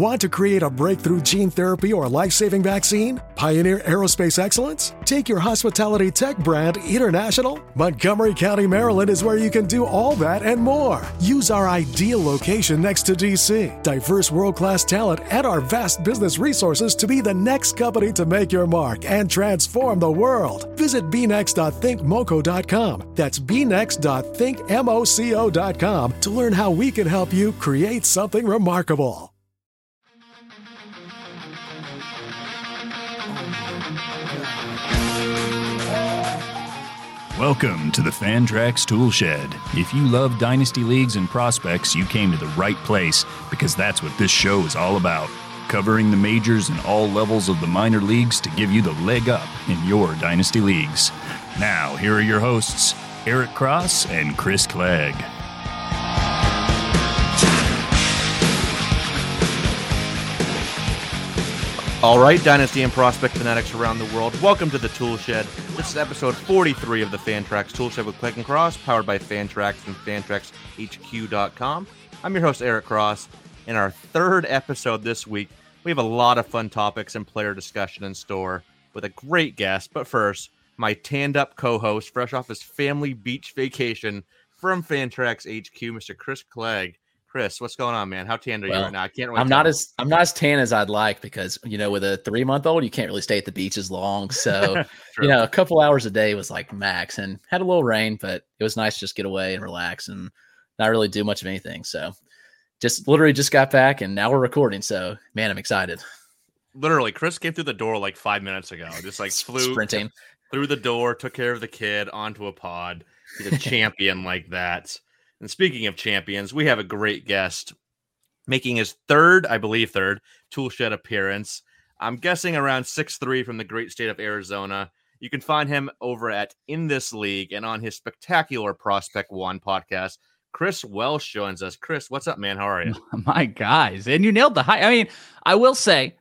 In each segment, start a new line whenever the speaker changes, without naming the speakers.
Want to create a breakthrough gene therapy or life saving vaccine? Pioneer aerospace excellence? Take your hospitality tech brand international? Montgomery County, Maryland is where you can do all that and more. Use our ideal location next to DC, diverse world class talent, and our vast business resources to be the next company to make your mark and transform the world. Visit bnext.thinkmoco.com. That's bnext.thinkmoco.com to learn how we can help you create something remarkable.
Welcome to the Fantrax Toolshed. If you love dynasty leagues and prospects, you came to the right place because that's what this show is all about. Covering the majors and all levels of the minor leagues to give you the leg up in your dynasty leagues. Now, here are your hosts, Eric Cross and Chris Clegg.
All right, Dynasty and Prospect fanatics around the world, welcome to the Tool Shed. This is episode 43 of the Fantrax Tool Shed with Clegg and Cross, powered by Fantrax and FantraxHQ.com. I'm your host, Eric Cross. In our third episode this week, we have a lot of fun topics and player discussion in store with a great guest. But first, my tanned up co host, fresh off his family beach vacation from Fantrax HQ, Mr. Chris Clegg. Chris, what's going on, man? How tan are you right now? I can't.
I'm not as I'm not as tan as I'd like because you know with a three month old you can't really stay at the beach as long. So you know a couple hours a day was like max, and had a little rain, but it was nice to just get away and relax and not really do much of anything. So just literally just got back and now we're recording. So man, I'm excited.
literally Chris came through the door like five minutes ago. Just like flew
sprinting.
through the door, took care of the kid onto a pod. He's a champion like that. And speaking of champions, we have a great guest making his third, I believe, third Toolshed appearance. I'm guessing around six three from the great state of Arizona. You can find him over at In This League and on his spectacular Prospect One podcast. Chris Welsh joins us. Chris, what's up, man? How are you?
my guys and you nailed the height i mean i will say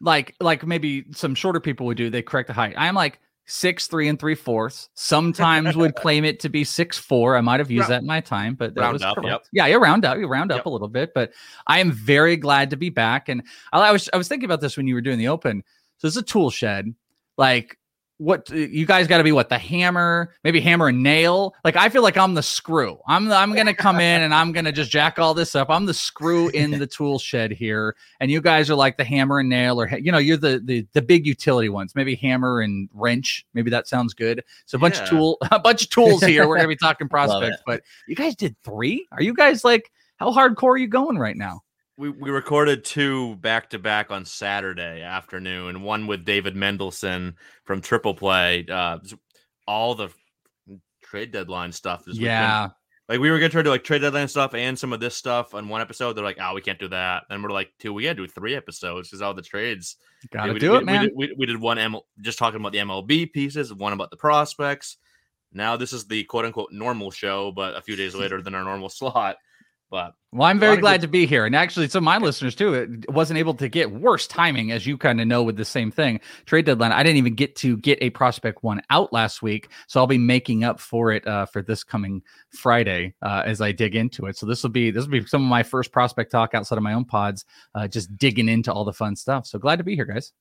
like like maybe some shorter people would do they correct the height i'm like six three and three fourths sometimes would claim it to be six four i might have used
Round-
that in my time but that
round
was
up,
correct.
yep.
yeah you round up you round up
Yep.
a little bit but i am very glad to be back and I, I was i was thinking about this when you were doing the open so it's a tool shed like what uh, you guys got to be what the hammer maybe hammer and nail? Like i feel like i'm the screw. I'm the, i'm gonna come in and i'm gonna just jack all this up. I'm the screw in the tool shed here and you guys are like the hammer and nail or you know you're the the, the big utility ones. Maybe hammer and wrench. Maybe that sounds good. So a bunch
Yeah.
of tool a bunch of tools here. We're gonna be talking prospects but you guys did three? Are you guys like how hardcore are you going right now
we, we recorded two back to back on Saturday afternoon, one with David Mendelson from Triple Play. Uh, all the trade deadline stuff. this weekend.
yeah
Like we were gonna try to do like trade deadline stuff and some of this stuff on one episode. They're like, oh, we can't do that. And we're like, two, we gotta do three episodes because all the trades.
gotta
we,
do
we,
it man
We did, we, we did one M- just talking about the MLB pieces, one about the prospects. Now this is the quote unquote normal show, but a few days later than our normal slot. But
Well, I'm very glad
good-
to be here. And actually, some of my listeners too it wasn't able to get worse timing, as you kind of know with the same thing. Trade deadline. I didn't even get to get a prospect one out last week, so I'll be making up for it uh, for this coming Friday uh, as I dig into it. So this will be this will be some of my first prospect talk outside of my own pods, uh, just digging into all the fun stuff. So glad to be here, guys.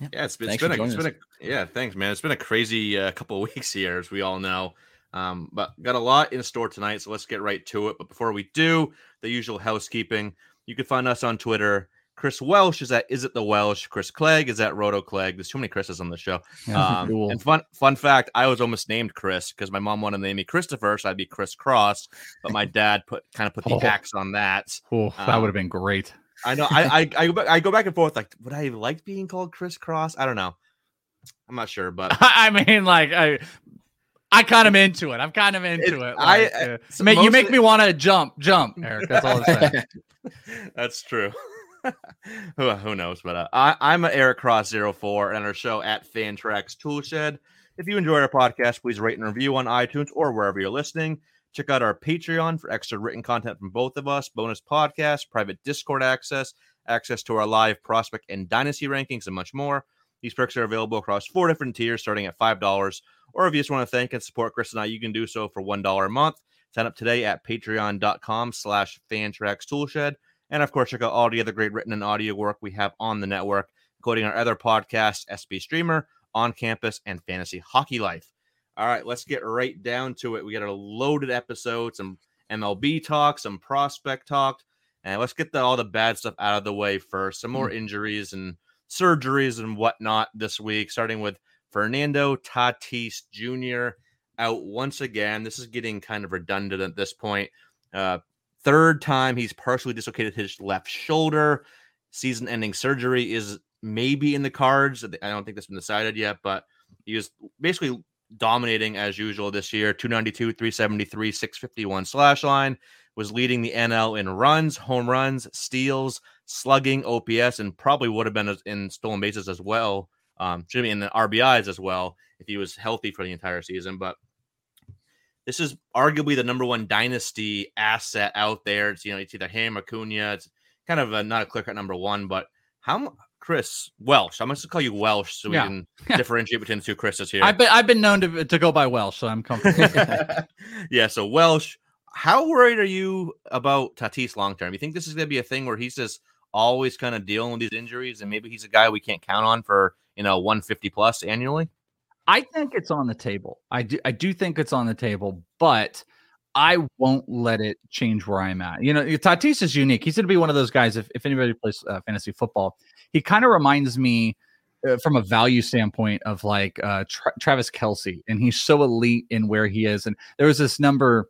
Yeah, it's, it's
Thanks
been a, it's
joining
been a yeah, thanks, man. It's been a crazy uh, couple of weeks here, as we all know. Um, but got a lot in store tonight, so let's get right to it. But before we do, the usual housekeeping. You can find us on Twitter. Chris Welsh is at Is It the Welsh? Chris Clegg is at Roto Clegg. There's too many Chris's on the show. Um,
Cool.
And fun fun fact, I was almost named Chris because my mom wanted to name me Christopher, so I'd be Chris Cross. But my dad put kind of put the
Oh.
axe on that.
Oh, that
um,
would have been great.
I know. I, I I go back, I go back and forth. Like, would I like being called Chris Cross? I don't know. I'm not sure, but
I mean, like I. I kind of into it. I'm kind of into it.
I-
Like, uh,
so
ma- you make me want to jump, jump, Eric. That's all I'm saying.
That's true. who, who knows? But uh, I, I'm Eric Cross 04 and our show at Fantrax Toolshed. If you enjoy our podcast, please rate and review on iTunes or wherever you're listening. Check out our Patreon for extra written content from both of us, bonus podcasts, private Discord access, access to our live prospect and dynasty rankings, and much more. These perks are available across four different tiers, starting at $5. Or if you just want to thank and support Chris and I, you can do so for $1 a month. Sign up today at patreon.com slash fantrax toolshed. And of course, check out all the other great written and audio work we have on the network, including our other podcasts, SB Streamer, On Campus, and Fantasy Hockey Life. All right, let's get right down to it. We got a loaded episode, some MLB talk, some prospect talk, and let's get the, all the bad stuff out of the way first. Some more mm-hmm. injuries and surgeries and whatnot this week, starting with Fernando Tatis Jr. out once again. This is getting kind of redundant at this point. Uh, third time he's partially dislocated his left shoulder. Season ending surgery is maybe in the cards. I don't think that's been decided yet, but he was basically dominating as usual this year 292, 373, 651 slash line. Was leading the NL in runs, home runs, steals, slugging, OPS, and probably would have been in stolen bases as well. Um, should be in the RBIs as well if he was healthy for the entire season. But this is arguably the number one dynasty asset out there. It's you know it's either him or Acuna. It's kind of a, not a clear cut number one, but how Chris Welsh? I'm going to call you Welsh so we yeah. can differentiate between the two Chris's here.
I've been I've been known to to go by Welsh, so I'm comfortable.
yeah, so Welsh. How worried are you about Tatis long term? You think this is going to be a thing where he's just always kind of dealing with these injuries, and maybe he's a guy we can't count on for you know 150 plus annually?
I think it's on the table. I do. I do think it's on the table, but I won't let it change where I'm at. You know, Tatis is unique. He's going to be one of those guys. If if anybody plays uh, fantasy football, he kind of reminds me. Uh, from a value standpoint of like uh, Tra- Travis Kelce, and he's so elite in where he is. And there was this number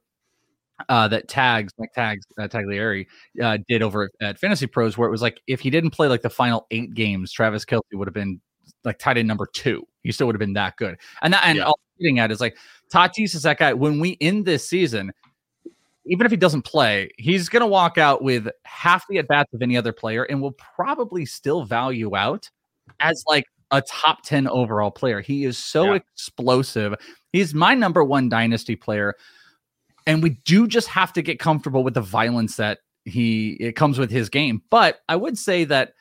uh, that tags like tags uh, Tagliere uh, did over at Fantasy Pros, where it was like if he didn't play like the final eight games, Travis Kelce would have been like tied in number two. He still would have been that good. And that and yeah. all I'm getting at is like Tatis is that guy. When we end this season, even if he doesn't play, he's going to walk out with half the at bats of any other player, and will probably still value out as like a top 10 overall player. He is so yeah. explosive. He's my number one dynasty player and we do just have to get comfortable with the violence that he it comes with his game. But I would say that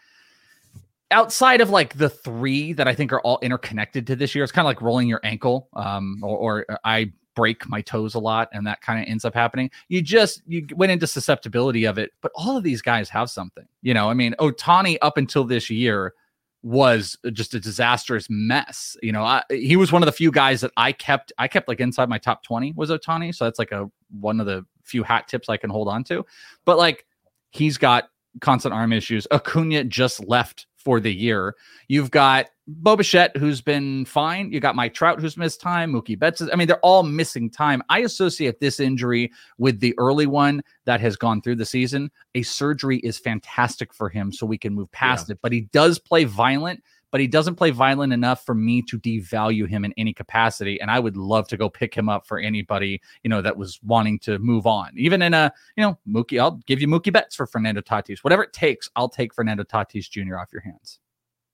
outside of like the three that I think are all interconnected to this year, it's kind of like rolling your ankle, um, or, or uh, I break my toes a lot, and that kind of ends up happening. You just you went into susceptibility of it, but all of these guys have something. You know, I mean, Ohtani up until this year was just a disastrous mess. You know, I, he was one of the few guys that I kept. I kept like inside my top twenty was Ohtani, so that's like a one of the few hat tips I can hold on to. But like, he's got constant arm issues. Acuna just left for the year. You've got Bo Bichette, who's been fine. You got Mike Trout, who's missed time. Mookie Betts. Is, I mean, they're all missing time. I associate this injury with the early one that has gone through the season. A surgery is fantastic for him, so we can move past yeah. it. But he does play violent but he doesn't play violent enough for me to devalue him in any capacity. And I would love to go pick him up for anybody, you know, that was wanting to move on. Even in a, you know, Mookie, I'll give you Mookie Betts for Fernando Tatis. Whatever it takes, I'll take Fernando Tatis Jr. off your hands.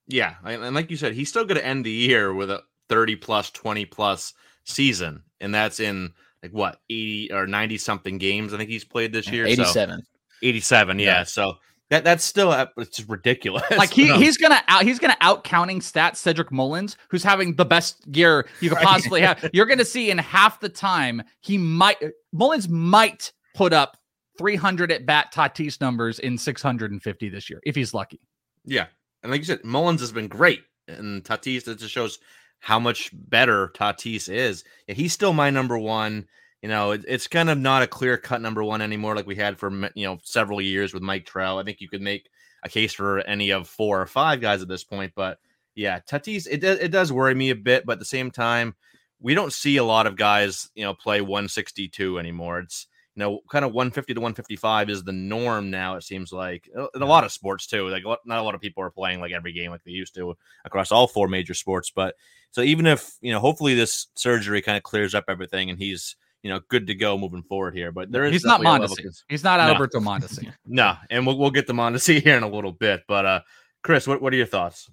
Yeah. And like you said, he's still going to end the year with a 30 plus, 20 plus season. And that's in like what, 80 or 90 something games I think he's played this year.
87. So
87. Yeah. yeah. So that that's still uh, it's ridiculous.
Like he he's gonna out he's gonna out counting stats Cedric Mullins, who's having the best year you could possibly have. You're gonna see in half the time he might Mullins might put up 300 at bat Tatis numbers in 650 this year if he's lucky.
Yeah, and like you said, Mullins has been great, and Tatis that just shows how much better Tatis is. Yeah, he's still my number one you know, it, it's kind of not a clear cut number one anymore like we had for you know several years with Mike Trout. I think you could make a case for any of four or five guys at this point, but yeah, Tatis it it does worry me a bit, but at the same time, we don't see a lot of guys you know play 162 anymore. It's you know kind of 150 to 155 is the norm now. It seems like in a lot of sports too. Like not a lot of people are playing like every game like they used to across all four major sports, but so even if you know hopefully this surgery kind of clears up everything and he's you know good to go moving forward here. But there is
He's not
definitely level
Mondesi. He's not
No.
Alberto Mondesi.
No, and we'll we'll get them on to see here in a little bit. But uh, Chris, what what are your thoughts?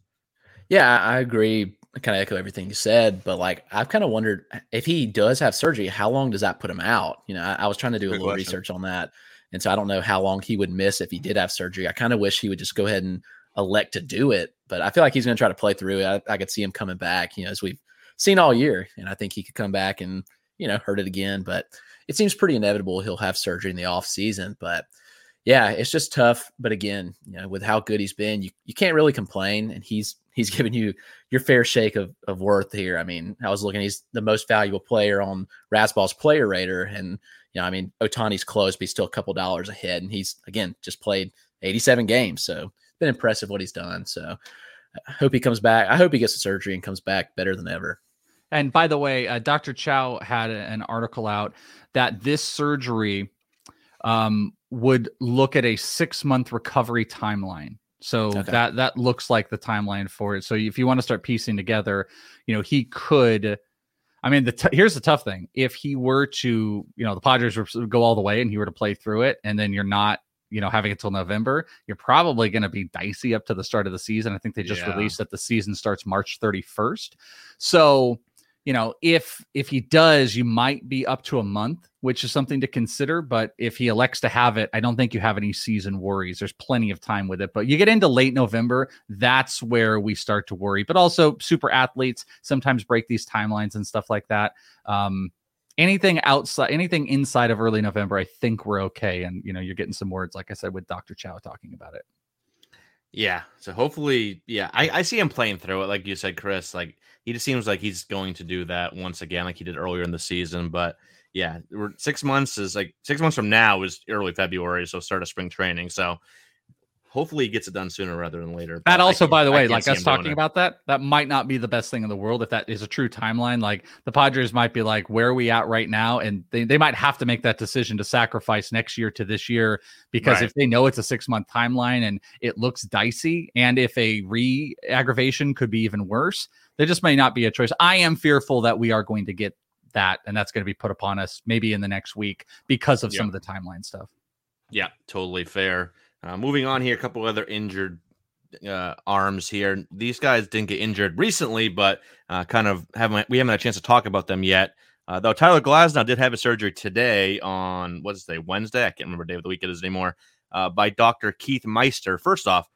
Yeah, I I agree. I kind of echo everything you said, but like I've kind of wondered if he does have surgery, how long does that put him out? You know, I, I was trying to do a little
question.
research on that, and so I don't know how long he would miss if he did have surgery. I kind of wish he would just go ahead and elect to do it, but I feel like he's going to try to play through it. I, I could see him coming back, you know, as we've seen all year, and I think he could come back and you know hurt it again. But it seems pretty inevitable he'll have surgery in the off season, but. Yeah, it's just tough, but again, you know, with how good he's been, you, you can't really complain, and he's he's given you your fair shake of, of worth here. I mean, I was looking, he's the most valuable player on Razzball's player rater. And, you know, I mean, Ohtani's close, but he's still a couple dollars ahead. And he's, again, just played 87 games. So it's been impressive what he's done. So I hope he comes back. I hope he gets the surgery and comes back better than ever.
And by the way, uh, Dr. Chow had a- an article out that this surgery um, would look at a six month recovery timeline. So
Okay.
that that looks like the timeline for it. So if you want to start piecing together, you know, he could. I mean, the t- here's the tough thing: if he were to, you know, the Padres were go all the way and he were to play through it, and then you're not, you know, having it till November, you're probably going to be dicey up to the start of the season. I think they just
Yeah.
released that the season starts March 31st. So you know if if he does you might be up to a month which is something to consider but if he elects to have it i don't think you have any season worries. There's plenty of time with it but you get into late november that's where we start to worry but also super athletes sometimes break these timelines and stuff like that. Um anything outside anything inside of early november i think we're okay and you know you're getting some words like i said with dr chow talking about it
Yeah. So hopefully, yeah, I, I see him playing through it, like you said, Chris. Like he just seems like he's going to do that once again, like he did earlier in the season. But yeah, six months is like six months from now is early February, so start of spring training. So hopefully he gets it done sooner rather than later.
That also, by the way, like us talking about that, that might not be the best thing in the world if that is a true timeline. Like the Padres might be like, where are we at right now? And they, they might have to make that decision to sacrifice next year to this year because
Right.
if they know it's a six month timeline and it looks dicey, and if a re aggravation could be even worse, there just may not be a choice. I am fearful that we are going to get that, and that's going to be put upon us maybe in the next week because of some of the timeline stuff.
Yeah, totally fair. Uh, moving on here, a couple other injured uh, arms here. These guys didn't get injured recently, but uh, kind of haven't we haven't had a chance to talk about them yet. Uh, though Tyler Glasnow did have a surgery today on what's today Wednesday. I can't remember day of the week it is anymore. Uh, by Doctor Keith Meister. First off,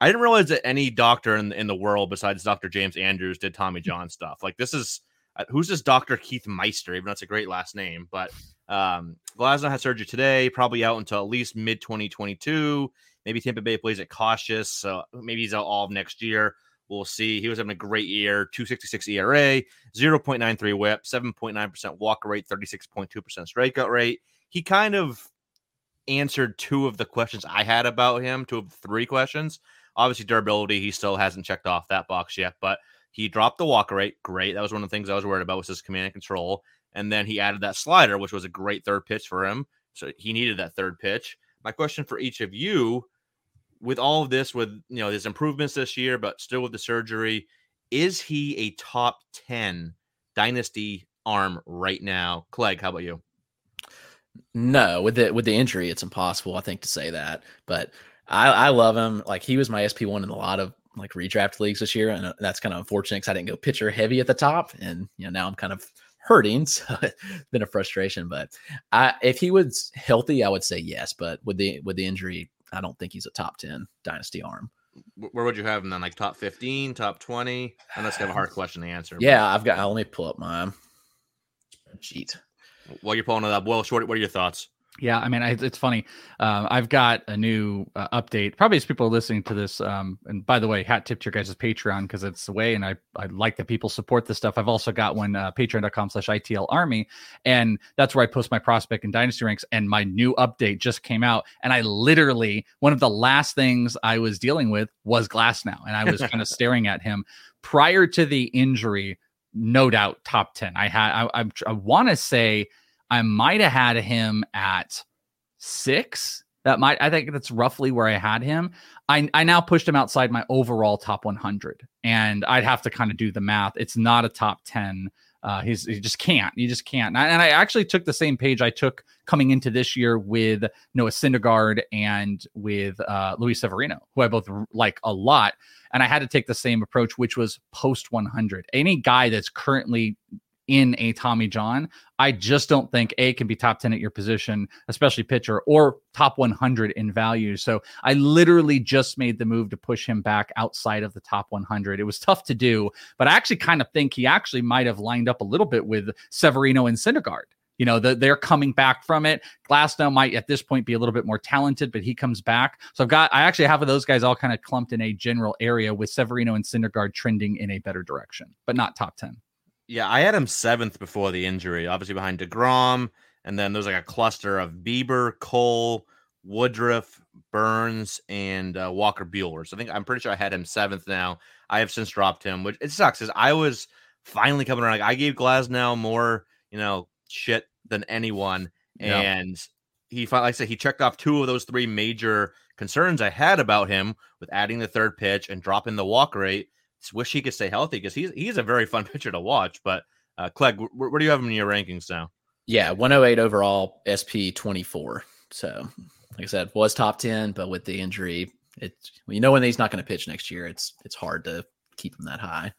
I didn't realize that any doctor in in the world besides Doctor James Andrews did Tommy John stuff. Like this is uh, who's this Doctor Keith Meister? Even though it's a great last name, but um, Glasnow had surgery today, probably out until at least mid 2022. Maybe Tampa Bay plays it cautious, so maybe he's out all of next year. We'll see. He was having a great year 266 ERA, 0.93 whip, 7.9% walk rate, 36.2% strikeout rate. He kind of answered two of the questions I had about him, two of three questions. Obviously, durability, he still hasn't checked off that box yet, but he dropped the walk rate. Great. That was one of the things I was worried about was his command and control. And then he added that slider, which was a great third pitch for him. So he needed that third pitch. My question for each of you, with all of this, with you know his improvements this year, but still with the surgery, is he a top 10 dynasty arm right now? Clegg, how about you?
No, with the with the injury, it's impossible, I think, to say that. But I, I love him. Like he was my SP one in a lot of like redraft leagues this year, and uh, that's kind of unfortunate because I didn't go pitcher heavy at the top, and you know now I'm kind of hurting, so it's been a frustration. But I, if he was healthy, I would say yes. But with the with the injury, I don't think he's a top ten dynasty arm.
Where would you have him then? Like top 15, top 20? I know kind of a hard question to answer.
Yeah, I've got. Let me pull up my cheat.
While you're pulling it up, well, Short, what are your thoughts?
Yeah, I mean, I, it's funny. Um, I've got a new uh, update. Probably as people are listening to this. Um, and by the way, hat tip to your guys' Patreon because it's the way, and I I like that people support this stuff. I've also got one uh, Patreon.com/slash ITL Army, and that's where I post my prospect and dynasty ranks. And my new update just came out, and I literally one of the last things I was dealing with was Glasnow, and I was kind of staring at him prior to the injury. No doubt, top ten. I had. I, I, I want to say. I might have had him at six. That might, I think that's roughly where I had him. I, I now pushed him outside my overall top 100, and I'd have to kind of do the math. It's not a top 10 Uh, he's he just can't. You just can't. And I, and I actually took the same page I took coming into this year with Noah Syndergaard and with uh, Luis Severino, who I both like a lot. And I had to take the same approach, which was post 100. Any guy that's currently in a Tommy John, I just don't think A can be top 10 at your position, especially pitcher, or top 100 in value. So I literally just made the move to push him back outside of the top 100. It was tough to do, but I actually kind of think he actually might have lined up a little bit with Severino and Syndergaard. You know, the, they're coming back from it. Glasnow might at this point be a little bit more talented, but he comes back. So I've got, I actually have those guys all kind of clumped in a general area with Severino and Syndergaard trending in a better direction, but not top 10.
Yeah, I had him seventh before the injury, obviously behind DeGrom. And then there's like a cluster of Bieber, Cole, Woodruff, Burns, and uh, Walker Buehler. So I think I'm pretty sure I had him seventh now. I have since dropped him, which it sucks because I was finally coming around. Like, I gave Glasnow more, you know, shit than anyone.
Yeah.
And he, fi- like I said, he checked off two of those three major concerns I had about him with adding the third pitch and dropping the walk rate. Wish he could stay healthy because he's he's a very fun pitcher to watch. But uh, Clegg, where, where do you have him in your rankings now?
Yeah, 108 overall, SP 24. So, like I said, was top 10, but with the injury, it's you know when he's not going to pitch next year, it's it's hard to keep him that high.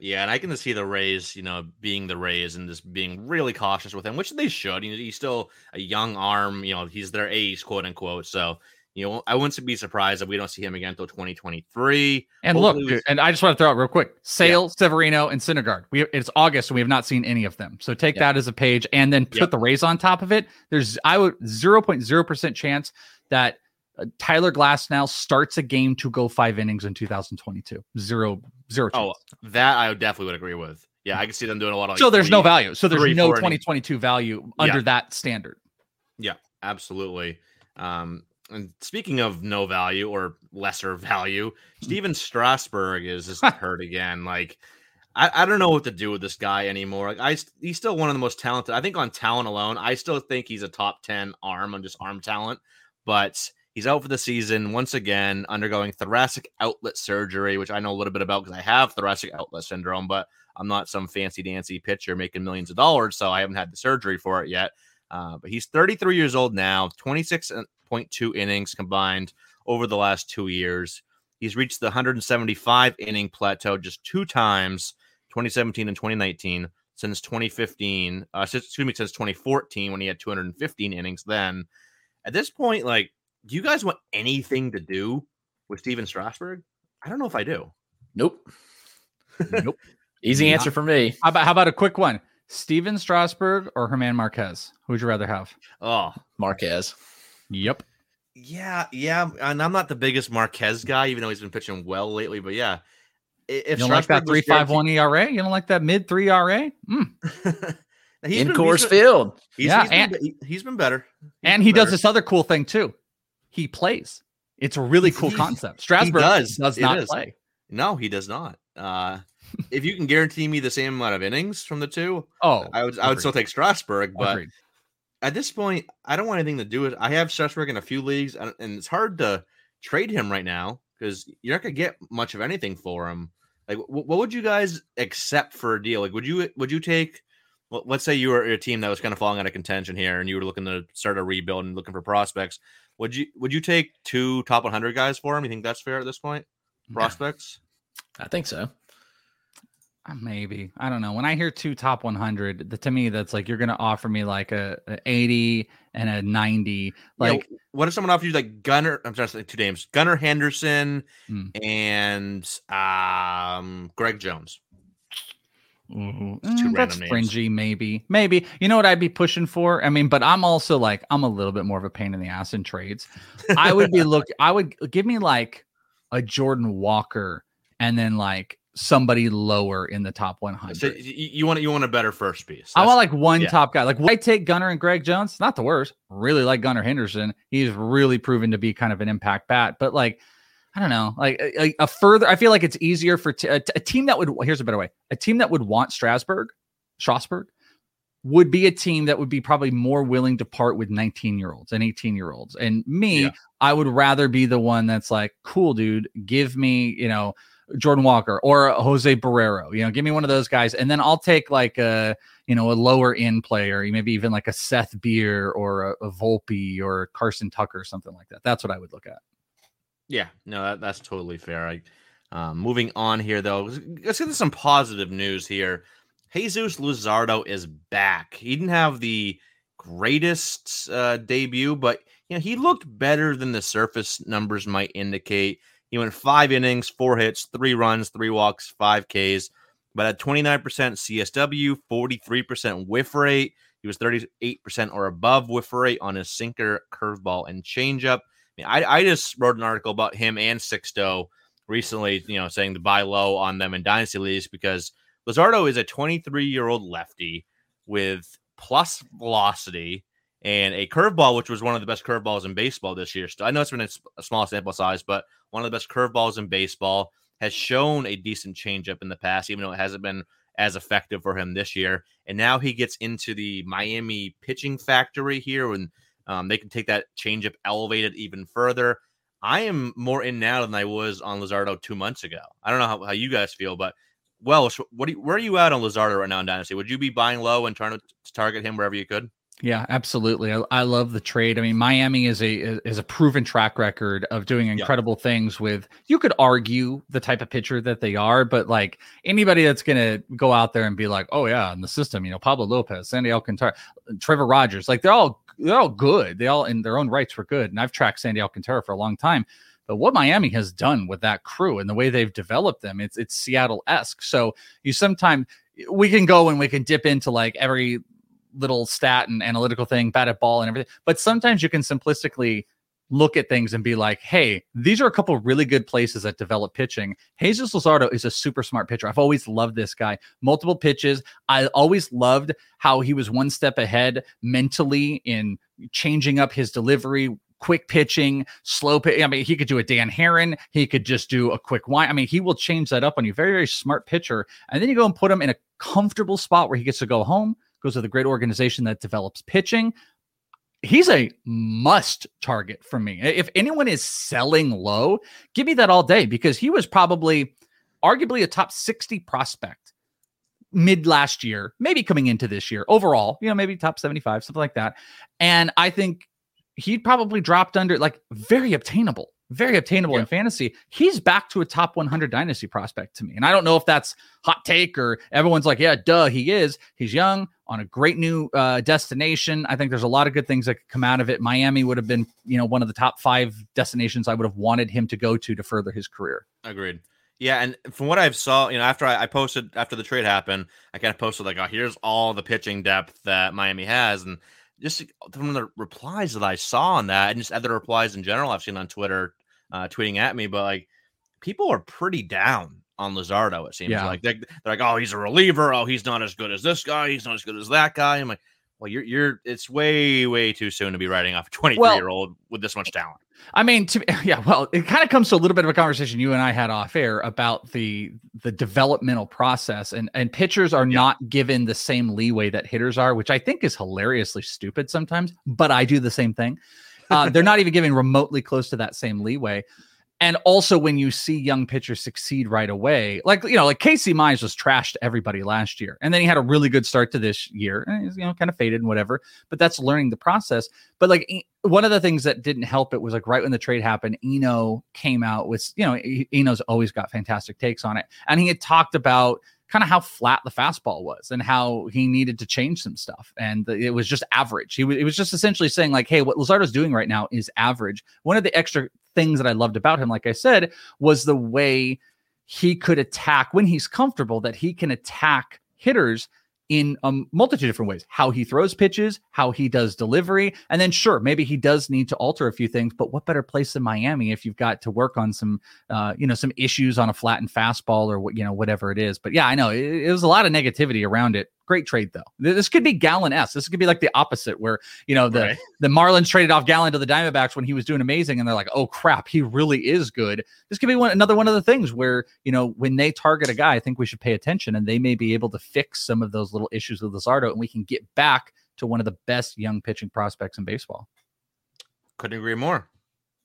Yeah, and I can see the Rays, you know, being the Rays and just being really cautious with him, which they should. You know, he's still a young arm. You know, he's their ace, quote unquote. So, you know, I wouldn't be surprised if we don't see him again until 2023.
And
Hopefully
look, dude, and I just want to throw out real quick: Sale, Severino, and Syndergaard. We it's August, and we have not seen any of them. So take
Yep.
that as a page, and then put
Yep.
the Rays on top of it. There's I would zero point zero percent chance that uh, Tyler Glasnow starts a game to go five innings in 2022. Zero zero.
oh, that I would definitely would agree with. Yeah, I can see them doing a lot of. Like,
so there's no value. So there's
three,
no
four innings.
2022 value under
Yeah.
that standard.
Yeah, absolutely. Um, and speaking of no value or lesser value, Stephen Strasburg is just hurt again. Like, I, I don't know what to do with this guy anymore. Like, I he's still one of the most talented. I think on talent alone, I still think he's a top ten arm on just arm talent, but. He's out for the season once again, undergoing thoracic outlet surgery, which I know a little bit about because I have thoracic outlet syndrome, but I'm not some fancy dancy pitcher making millions of dollars, so I haven't had the surgery for it yet. Uh, but he's 33 years old now, 26.2 innings combined over the last two years. He's reached the 175 inning plateau just two times, 2017 and 2019, since 2015. Uh, since, excuse me, since 2014 when he had 215 innings. Then, at this point, like, do you guys want anything to do with Stephen Strasburg? I don't know if I do.
Nope.
Nope.
Easy
Yeah.
answer for me.
How about how about a quick one? Stephen Strasburg or German Marquez? Who would you rather have?
Oh,
Marquez.
Yep.
Yeah, yeah, and I'm not the biggest Marquez guy, even though he's been pitching well lately. But yeah, i- if
You don't like that three five one ERA? You don't like that mid three ERA? Mm.
He's
In
been-
Coors
been-
Field.
he's-
Yeah,
he's been he- he's been better. He's
And
been
he does this other cool thing too. He plays. It's a really cool concept. Strasburg
does.
does not play.
No, he does not. Uh, if you can guarantee me the same amount of innings from the two,
Oh,
I would I would still take Strasburg. But
Agreed.
At this point, I don't want anything to do with. I have Strasburg in a few leagues, and, and it's hard to trade him right now because you're not gonna get much of anything for him. Like, wh- what would you guys accept for a deal? Like, would you would you take? well, Let's say you were a team that was kind of falling out of contention here, and you were looking to start a rebuild and looking for prospects. Would you would you take two top 100 guys for him? You think that's fair at this point? Prospects?
I think so.
Uh, Maybe I don't know. When I hear two top 100, the, to me that's like you're going to offer me like a, a 80 and a 90.
Like, what if someone offers you like Gunnar? I'm say two names: Gunnar Henderson
Hmm.
and um Greg Jones.
mm, that's
random names.
fringy. Maybe, maybe you know what I'd be pushing for. I mean, but I'm also like I'm a little bit more of a pain in the ass in trades. I would be look. I would give me like a Jordan Walker and then like somebody lower in the top 100.
So you want you want a better first piece.
I want like one
yeah.
top guy. Like I take Gunnar and Greg Jones? Not the worst. Really like Gunnar Henderson. He's really proven to be kind of an impact bat. But like, I don't know. Like a, a- further, I feel like it's easier for t- a, a team that would. Here's a better way. A team that would want Strasburg, Strasburg, would be a team that would be probably more willing to part with 19 year olds and 18 year olds. And me,
Yeah.
I would rather be the one that's like, cool, dude. Give me, you know. Jordan Walker or Jose Barrero. You know, give me one of those guys, and then I'll take like a you know a lower end player, maybe even like a Seth Beer or a, a Volpe or Carson Tucker, or something like that. That's what I would look at.
Yeah, no, that, that's totally fair. I, um, moving on here, though, let's get some positive news here. Jesus Luzardo is back. He didn't have the greatest uh, debut, but you know he looked better than the surface numbers might indicate. He went five innings, four hits, three runs, three walks, five Ks, but at 29% CSW, 43% whiff rate. He was 38% or above whiff rate on his sinker, curveball, and changeup. I, mean, I, I just wrote an article about him and Sixto recently, you know, saying to buy low on them in dynasty leagues because Luzardo is a 23 year old lefty with plus velocity and a curveball, which was one of the best curveballs in baseball this year. So I know it's been a small sample size, but one of the best curveballs in baseball has shown a decent changeup in the past, even though it hasn't been as effective for him this year. And now he gets into the Miami pitching factory here, and um, they can take that changeup elevated even further. I am more in now than I was on Luzardo two months ago. I don't know how, how you guys feel, but well, what you, where are you at on Luzardo right now in Dynasty? Would you be buying low and trying to target him wherever you could?
Yeah, absolutely. I, I, love the trade. I mean, Miami is a is a proven track record of doing incredible yeah. things with. You could argue the type of pitcher that they are, but like anybody that's going to go out there and be like, "Oh yeah, in the system, you know, Pablo Lopez, Sandy Alcantara, Trevor Rogers, like they're all they're all good. They all in their own rights were good." And I've tracked Sandy Alcantara for a long time. But what Miami has done with that crew and the way they've developed them, it's it's Seattle esque. So you sometimes we can go and we can dip into like every little stat and analytical thing, batted ball and everything. But sometimes you can simplistically look at things and be like, hey, these are a couple really good places that develop pitching. Jesus Luzardo is a super smart pitcher. I've always loved this guy. Multiple pitches. I always loved how he was one step ahead mentally in changing up his delivery, quick pitching, slow pitch. I mean, he could do a Dan Haren. He could just do a quick wine. I mean, he will change that up on you. Very, very smart pitcher. And then you go and put him in a comfortable spot where he gets to go home, goes to the great organization that develops pitching. He's a must target for me. If anyone is selling low, give me that all day because he was probably arguably a top 60 prospect mid last year, maybe coming into this year overall, you know, maybe top 75, something like that. And I think he probably dropped under like very obtainable, very obtainable yeah. in fantasy. He's back to a top 100 dynasty prospect to me. And I don't know if that's hot take or everyone's like, yeah, duh, he is. He's young on a great new uh, destination. I think there's a lot of good things that could come out of it. Miami would have been, you know, one of the top five destinations I would have wanted him to go to to further his career.
Agreed. Yeah, and from what I've saw, you know, after I, I, posted after the trade happened, I kind of posted like, "Oh, here's all the pitching depth that Miami has," and just from the replies that I saw on that, and just other replies in general I've seen on Twitter, uh, tweeting at me, but like people are pretty down on Luzardo. It seems yeah. like they're, they're, like, oh, he's a reliever. Oh, he's not as good as this guy. He's not as good as that guy. I'm like, well, you're you're. It's way way too soon to be writing off a 23 well, year old with this much talent.
I mean, to, yeah, well, it kind of comes to a little bit of a conversation you and I had off air about the the developmental process, and and pitchers are yeah. not given the same leeway that hitters are, which I think is hilariously stupid sometimes. But I do the same thing. Uh, they're not even giving remotely close to that same leeway. And also, when you see young pitchers succeed right away, like you know, like Casey Mize was trashed everybody last year, and then he had a really good start to this year, and he's you know kind of faded and whatever. But that's learning the process. But like one of the things that didn't help it was like right when the trade happened, Eno came out with you know Eno's always got fantastic takes on it, and he had talked about kind of how flat the fastball was and how he needed to change some stuff. And it was just average. He was, it was just essentially saying, like, hey, what Luzardo's doing right now is average. One of the extra things that I loved about him, like I said, was the way he could attack when he's comfortable, that he can attack hitters in a multitude of different ways. How he throws pitches how he does delivery and then sure maybe he does need to alter a few things but what better place than miami if you've got to work on some uh, you know some issues on a flattened fastball or what you know whatever it is. But yeah i know it, it was a lot of negativity around it Great trade though. This could be Gallen s. This could be like the opposite, where you know the right. the Marlins traded off Gallen to the Diamondbacks when he was doing amazing, and they're like, oh crap, he really is good. This could be one another one of the things where you know when they target a guy, I think we should pay attention, and they may be able to fix some of those little issues with Luzardo, and we can get back to one of the best young pitching prospects in baseball.
Couldn't agree more.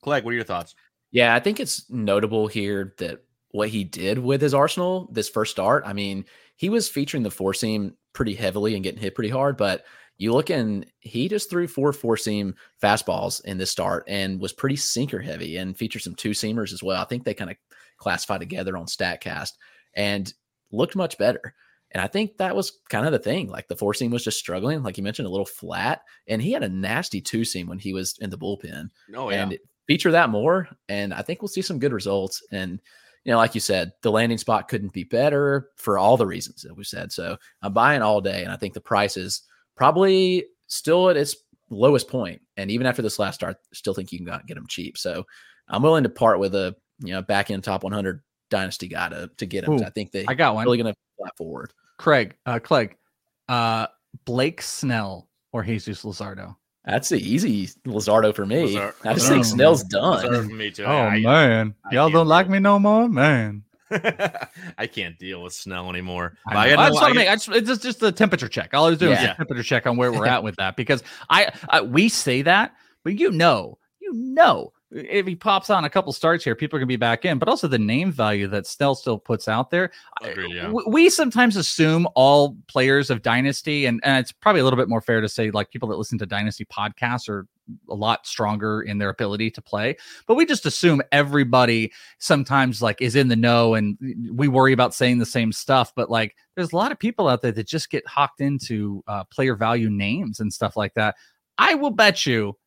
Clegg, what are your thoughts?
Yeah, I think it's notable here that what he did with his arsenal this first start. I mean, he was featuring the four seam pretty heavily and getting hit pretty hard, but you look and he just threw four four seam fastballs in this start and was pretty sinker heavy and featured some two seamers as well. I think they kind of classify together on StatCast and looked much better. And I think that was kind of the thing. Like the four seam was just struggling, like you mentioned, a little flat. And he had a nasty two seam when he was in the bullpen.
Oh, yeah.
And feature that more. And I think we'll see some good results. And, you know, like you said, the landing spot couldn't be better for all the reasons that we said. So I'm buying all day. And I think the price is probably still at its lowest point. And even after this last start, still think you can get them cheap. So I'm willing to part with a, you know, back end top 100 dynasty guy to, to get him.
Ooh,
I think they
I got one.
really going to flat forward.
Craig, uh, Clegg, uh, Blake Snell or Jesus Luzardo.
That's the easy Luzardo for me.
Lazar-
I just
Luzardo.
think Snell's
Luzardo
done.
for me too.
Oh
I,
man,
I
y'all
can't
don't like me no more, man.
I can't deal with Snell anymore.
I,
But I
know. I just want to make.
got-
I just, it's just just a temperature check. All I was doing is
Yeah.
a temperature check on where we're at with that because I, I we say that, but you know, you know, if he pops on a couple starts here, people are gonna be back in. But also the name value that Snell still puts out there.
Yeah.
w- we sometimes assume all players of Dynasty, and, and it's probably a little bit more fair to say like people that listen to Dynasty podcasts are a lot stronger in their ability to play. But we just assume everybody sometimes like is in the know, and we worry about saying the same stuff. But like, there's a lot of people out there that just get hawked into uh, player value names and stuff like that. I will bet you.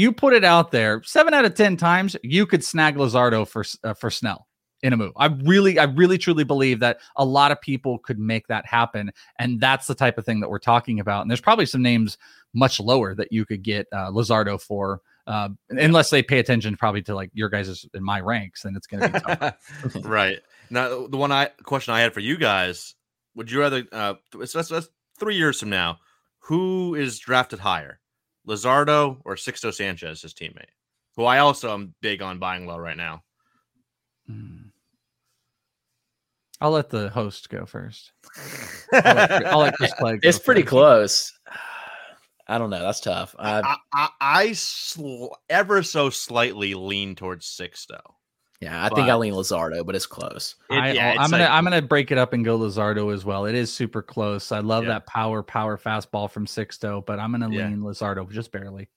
You put it out there, seven out of ten times, you could snag Luzardo for uh, for Snell in a move. I really, I really truly believe that a lot of people could make that happen. And that's the type of thing that we're talking about. And there's probably some names much lower that you could get uh, Luzardo for, uh, unless they pay attention probably to like your guys' in my ranks, then it's going to be tough.
right now, the one I question I had for you guys: Would you rather? Uh, that's, that's three years from now. Who is drafted higher, Luzardo or Sixto Sanchez, his teammate? Who I also am big on buying low right now.
Hmm. I'll let the host go first. I'll let, I'll let Chris Clegg go
It's pretty
first.
close. I don't know. That's tough. I,
I, I, I sl- ever so slightly lean towards Sixto.
Yeah, I think I lean Luzardo, but it's close.
It-
I,
yeah, it's
am gonna
like-
I'm gonna break it up and go Luzardo as well. It is super close. I love
Yeah.
that power power fastball from Sixto, but I'm gonna
Yeah.
lean Luzardo just barely.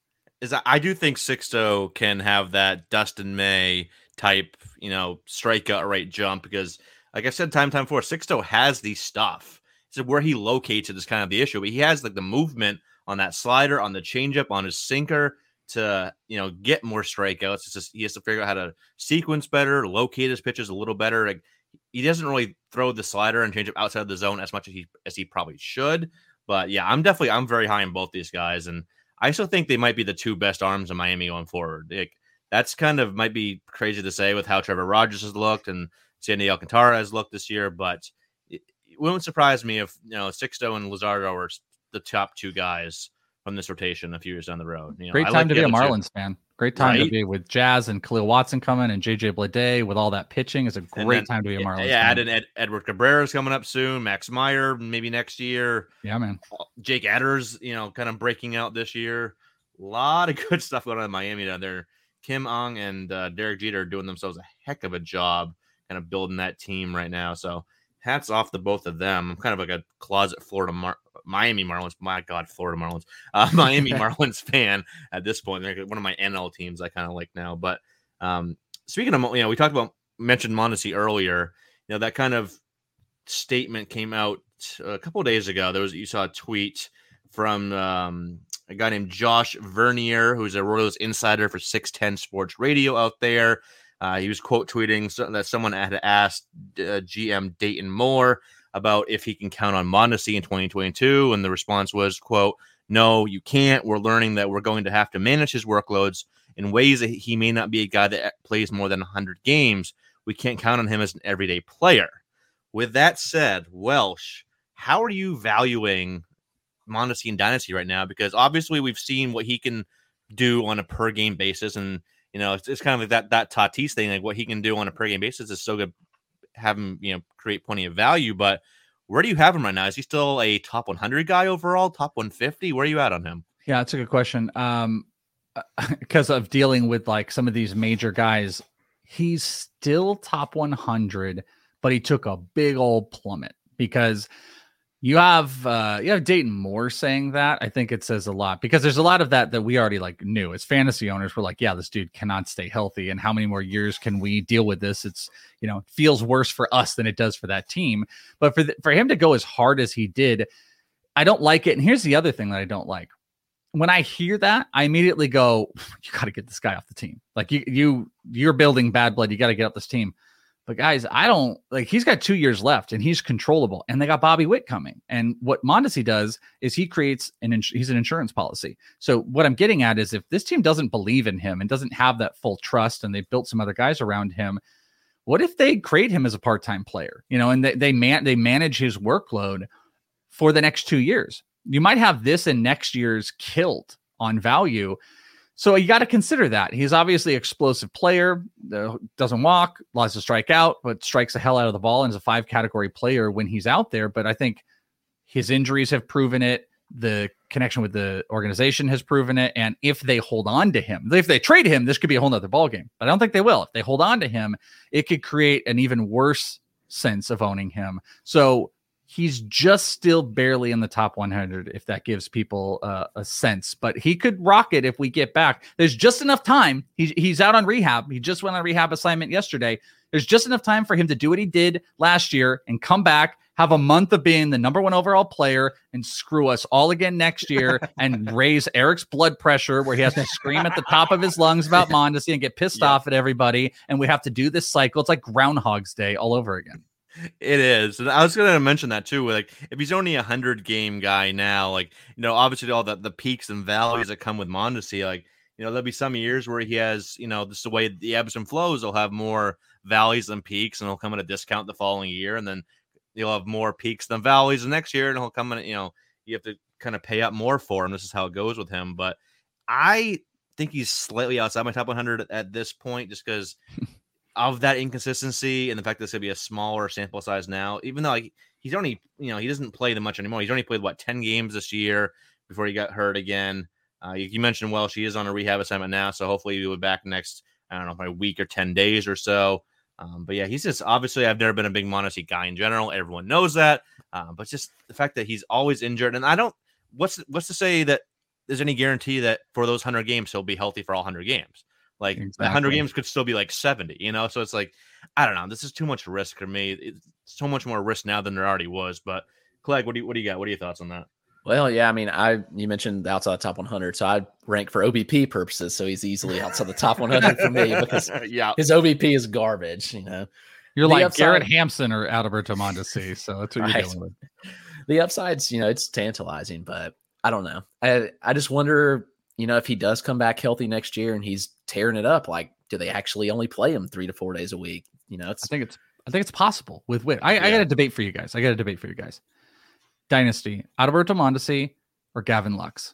is I- I do think Sixto can have that Dustin May type, you know, strikeout rate jump because, like I said, time time before, Sixto has the stuff. So where he locates it is kind of the issue, but he has like the movement on that slider, on the changeup, on his sinker to you know get more strikeouts. It's just he has to figure out how to sequence better, locate his pitches a little better. Like he doesn't really throw the slider and change changeup outside of the zone as much as he as he probably should. But yeah, I'm definitely I'm very high on both these guys, and I still think they might be the two best arms in Miami going forward. Like, that's kind of might be crazy to say with how Trevor Rogers has looked and Sandy Alcantara has looked this year, but it, it wouldn't surprise me if you know Sixto and Luzardo are the top two guys from this rotation a few years down the road. You know,
Great
I
time
like
to be a
other two.
Marlins fan. Great time to be with Jazz and Kahlil Watson coming and JJ Bleday with all that pitching. is a great
then-
time to be a Marlins
Yeah,
fan.
add in Ed, Edward Cabrera's coming up soon. Max Meyer maybe next year.
yeah, man.
Jake Eder's, you know, kind of breaking out this year. A lot of good stuff going on in Miami down there. Kim Ng and uh, Derek Jeter are doing themselves a heck of a job kind of building that team right now. So hats off to both of them. I'm kind of like a closet Florida Mar- Miami Marlins. My God, Florida Marlins. Uh, Miami Marlins fan at this point. They're one of my NL teams I kind of like now. But um, speaking of, you know, we talked about mentioned Mondesi earlier. You know, that kind of statement came out a couple of days ago. There was you saw a tweet from um, a guy named Josh Vernier, who's a Royals insider for 610 Sports Radio out there. Uh, he was quote tweeting that someone had asked uh, GM Dayton Moore about if he can count on Mondesi in 2022, and the response was, "quote No, you can't. We're learning that we're going to have to manage his workloads in ways that he may not be a guy that plays more than 100 games. We can't count on him as an everyday player." With that said, Welsh, how are you valuing Mondesi and Dynasty right now? Because obviously we've seen what he can do on a per game basis, and you know it's, it's kind of like that that Tatis thing, like what he can do on a per game basis is so good. Have him, you know, create plenty of value. But where do you have him right now? Is he still a top 100 guy overall? Top 150? Where are you at on him?
Yeah, that's a good question. Um, because of dealing with like some of these major guys he's still top 100, but he took a big old plummet because you have uh you have Dayton Moore saying that. I think it says a lot because there's a lot of that that we already like knew as fantasy owners. We're like, yeah, this dude cannot stay healthy, and how many more years can we deal with this? It's you know feels worse for us than it does for that team. But for the, for him to go as hard as he did, I don't like it. And here's the other thing that I don't like. When I hear that, I immediately go, "You got to get this guy off the team. Like you, you, you're building bad blood. You got to get off this team." But guys, I don't like he's got two years left and he's controllable. And they got Bobby Witt coming. And what Mondesi does is he creates an ins- he's an insurance policy. So what I'm getting at is if this team doesn't believe in him and doesn't have that full trust and they built some other guys around him, what if they create him as a part-time player? You know, and they they man they manage his workload for the next two years. You might have this and next year's killed on value. So you got to consider that. He's obviously explosive player, uh, doesn't walk, lots to strike out, but strikes the hell out of the ball and is a five category player when he's out there. But I think his injuries have proven it. The connection with the organization has proven it. And if they hold on to him, if they trade him, this could be a whole nother ballgame. But I don't think they will. If they hold on to him, it could create an even worse sense of owning him. So he's just still barely in the top 100 if that gives people uh, a sense but he could rock it if we get back there's just enough time he's, he's out on rehab he just went on a rehab assignment yesterday there's just enough time for him to do what he did last year and come back have a month of being the number one overall player and screw us all again next year and raise Eric's blood pressure where he has to scream at the top of his lungs about Mondesi and get pissed off at everybody. And we have to do this cycle. It's like Groundhog's Day all over again.
It is. And I was going to mention that too. Like, if he's only a hundred game guy now, like, you know, obviously all the, the peaks and valleys that come with Mondesi, like, you know, there'll be some years where he has, you know, just the way the ebbs and flows, he'll have more valleys than peaks and he'll come at a discount the following year. And then he'll have more peaks than valleys the next year and he'll come in, you know, you have to kind of pay up more for him. This is how it goes with him. But I think he's slightly outside my top 100 at this point just because of that inconsistency and the fact that it's gonna be a smaller sample size now, even though like, he's only you know he doesn't play that much anymore. He's only played what ten games this year before he got hurt again. Uh, you, you, mentioned well she is on a rehab assignment now, so hopefully he'll be back next I don't know a week or ten days or so. Um, but yeah, he's just obviously I've never been a big Mondesi guy in general. Everyone knows that, uh, but just the fact that he's always injured, and I don't what's what's to say that there's any guarantee that for those hundred games he'll be healthy for all hundred games. Like exactly. 100 games could still be like 70, you know? So it's like, I don't know. This is too much risk for me. It's so much more risk now than there already was. But Clegg, what do you what do you got? What are your thoughts on that?
Well, yeah, I mean, I you mentioned outside the top 100, so I rank for OBP purposes, so he's easily outside the top 100 for me because yeah, his OBP is garbage. You know,
you're the like upside, Garrett Hampson or Adalberto Mondesi, so that's what you're right. dealing with.
The upsides, you know, it's tantalizing, but I don't know. I I just wonder you know, if he does come back healthy next year and he's tearing it up, like, do they actually only play him three to four days a week? You know, it's.
I think it's. I think it's possible with Witt. I, yeah. I got a debate for you guys. I got a debate for you guys. Dynasty: Adalberto Mondesi or Gavin Lux?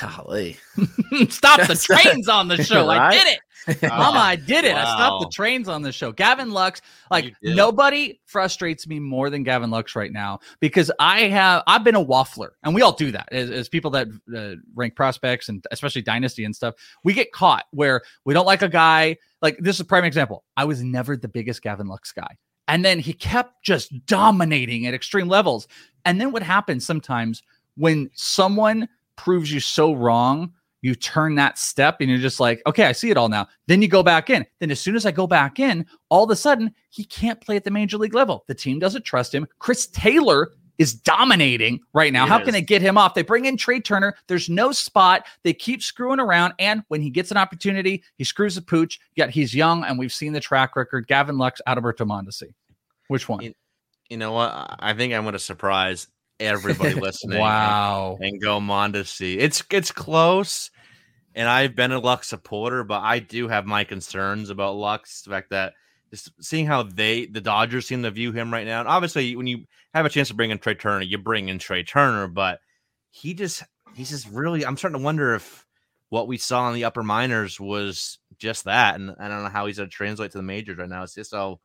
Golly.
Stop the trains on the show. right? I did it. Mama, I did it. Wow. I stopped the trains on this show. Gavin Lux, like nobody frustrates me more than Gavin Lux right now because I have I've been a waffler, and we all do that as, as people that uh, rank prospects and especially dynasty and stuff. We get caught where we don't like a guy. Like this is a prime example. I was never the biggest Gavin Lux guy. And then he kept just dominating at extreme levels. And then what happens sometimes when someone proves you so wrong, you turn that step and you're just like, okay, I see it all now. Then you go back in. Then as soon as I go back in, all of a sudden he can't play at the major league level. The team doesn't trust him. Chris Taylor is dominating right now. He How is. can they get him off? They bring in Trea Turner. There's no spot. They keep screwing around. And when he gets an opportunity, he screws the pooch. Yet he's young, and we've seen the track record. Gavin Lux, Adalberto Mondesi. Which one?
You, you know what? I think I'm going to surprise everybody listening.
wow.
And, and go Mondesi. It's it's close. And I've been a Lux supporter, but I do have my concerns about Lux. The fact that just seeing how they the Dodgers seem to view him right now. And obviously, when you have a chance to bring in Trea Turner, you bring in Trea Turner, but he just he's just really I'm starting to wonder if what we saw in the upper minors was just that. And I don't know how he's gonna translate to the majors right now. It's just so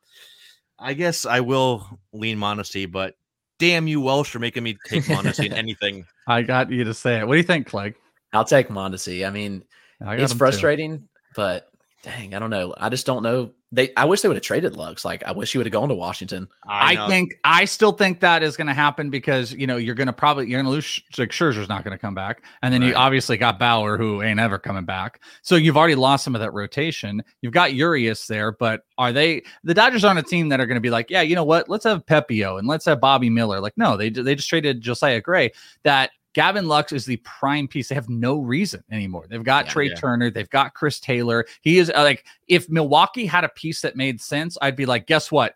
I guess I will lean Mondesi, but damn you, Welsh, for making me take Mondesi in anything.
I got you to say it. What do you think, Clegg?
I'll take Mondesi. I mean, I it's frustrating, too. but dang, I don't know. I just don't know. They, I wish they would have traded Lux. Like, I wish he would have gone to Washington.
I,
know.
think I still think that is going to happen because you know you're going to probably you're going to lose. Like Scherzer's not going to come back, and then you obviously got Bauer who ain't ever coming back. So you've already lost some of that rotation. You've got Urias there, but are they the Dodgers aren't a team that are going to be like, yeah, you know what? Let's have Pepiot and let's have Bobby Miller. Like, no, they they just traded Josiah Gray. That Gavin Lux is the prime piece. They have no reason anymore. They've got
Yeah,
Trea
yeah.
Turner. They've got Chris Taylor. He is uh, like, if Milwaukee had a piece that made sense, I'd be like, guess what?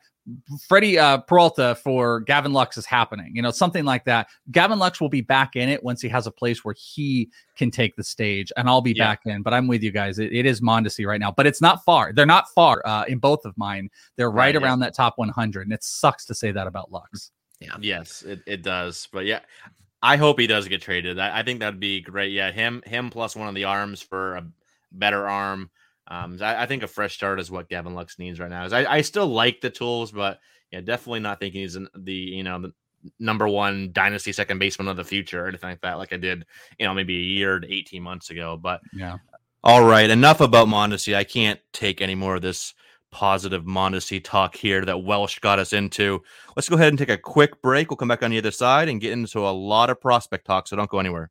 Freddy uh, Peralta for Gavin Lux is happening. You know, something like that. Gavin Lux will be back in it once he has a place where he can take the stage, and I'll be
Yeah.
back in. But I'm with you guys. It, it is Mondesi right now, but it's not far. They're not far uh, in both of mine. They're right,
Right, yeah.
around that top 100, and it sucks to say that about Lux. Yeah.
Yes, it, it does. But yeah, I hope he does get traded. I, I think that'd be great. Yeah, him him plus one of the arms for a better arm. Um, I, I think a fresh start is what Gavin Lux needs right now. Is I, I still like the tools, but yeah, definitely not thinking he's the you know the number one dynasty second baseman of the future or anything like that. Like I did, you know, maybe a year to eighteen months ago. But
Yeah.
all right, enough about Mondesi. I can't take any more of this positive Mondesi talk here that Welsh got us into. Let's go ahead and take a quick break. We'll come back on the other side and get into a lot of prospect talk, so don't go anywhere.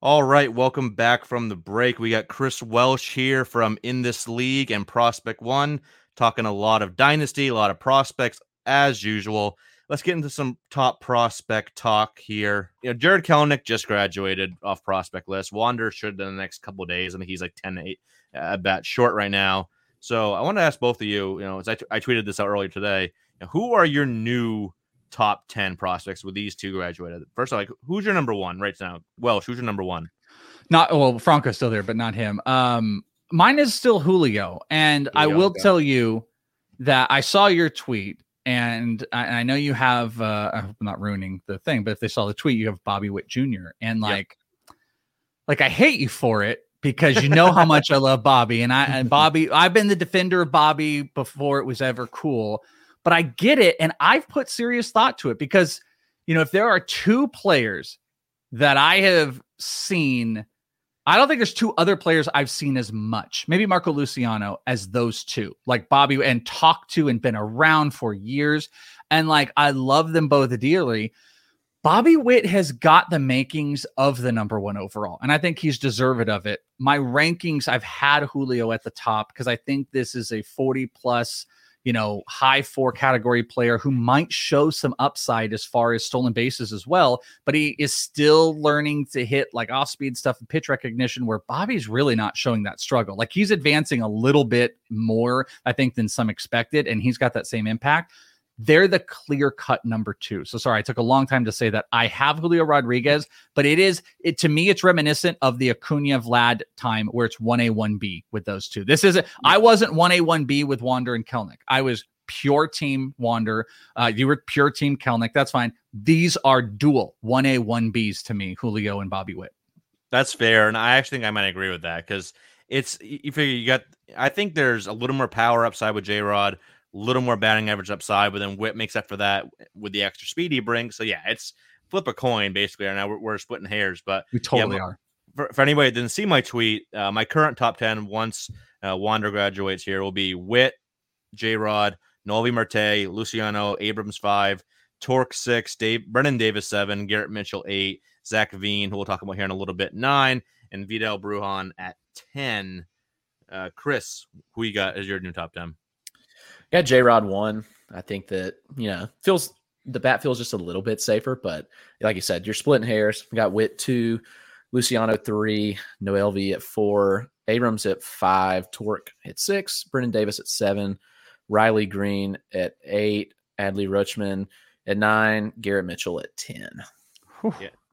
All right, welcome back from the break. We got Chris Welsh here from In This League and Prospect One, talking a lot of dynasty, a lot of prospects as usual. Let's get into some top prospect talk here. You know, Jarred Kelenic just graduated off prospect list. Wander should in the next couple days. I think he's like 10 to 8 uh, at bat short right now. So I want to ask both of you, you know, as I, t- I tweeted this out earlier today, you know, who are your new top 10 prospects with these two graduated? First, like, who's your number one right now? Welsh, who's your number one?
Not well, Franco's still there, but not him. Um, mine is still Julio, and I will
okay.
tell you that I saw your tweet, and I, and I know you have. Uh, I'm not ruining the thing, but if they saw the tweet, you have Bobby Witt Jr. and like, like I hate you for it because you know how much I love Bobby, and I and Bobby. I've been the defender of Bobby before it was ever cool, but I get it, and I've put serious thought to it because you know if there are two players that I have seen. I don't think there's two other players I've seen as much, maybe Marco Luciano, as those two, like Bobby and talked to and been around for years. And like, I love them both dearly. Bobby Witt has got the makings of the number one overall, and I think he's deserved of it. My rankings, I've had Julio at the top because I think this is a 40 plus, you know, high four category player who might show some upside as far as stolen bases as well, but he is still learning to hit like off speed stuff and pitch recognition where Bobby's really not showing that struggle. Like he's advancing a little bit more, I think, than some expected, and he's got that same impact they're the clear cut number two. So sorry, I took a long time to say that. I have Julio Rodriguez, but it is it to me, it's reminiscent of the Acuna Vlad time where it's one A, one B with those two. This isn't I wasn't one A, one B with Wander and Kelenic. I was pure team Wander. Uh, you were pure team Kelenic. That's fine. These are dual one A, one Bs to me, Julio and Bobby Witt.
That's fair, and I actually think I might agree with that because it's you figure you got. I think there's a little more power upside with J Rod, little more batting average upside, but then Witt makes up for that with the extra speed he brings. So yeah, it's flip a coin basically. Right now we're, we're splitting hairs, but
We totally
Yeah,
are.
for, for anybody that didn't see my tweet, uh, my current top 10 once uh, Wander graduates here will be Witt, J Rod, Noelvi Marte, Luciano, Abrams five, Tork six, Dave, Brennen Davis seven, Garrett Mitchell eight, Zach Veen, who we'll talk about here in a little bit, nine, and Vidal Brujan at 10. Uh, Chris, who you got as your new top 10?
Got J Rod one. I think that, you know, feels the bat feels just a little bit safer, but like you said, you're splitting hairs. We got Witt two, Luciano three, Noelvi at four, Abrams at five, Tork at six, Brennen Davis at seven, Riley Greene at eight, Adley Rutschman at nine, Garrett Mitchell at ten.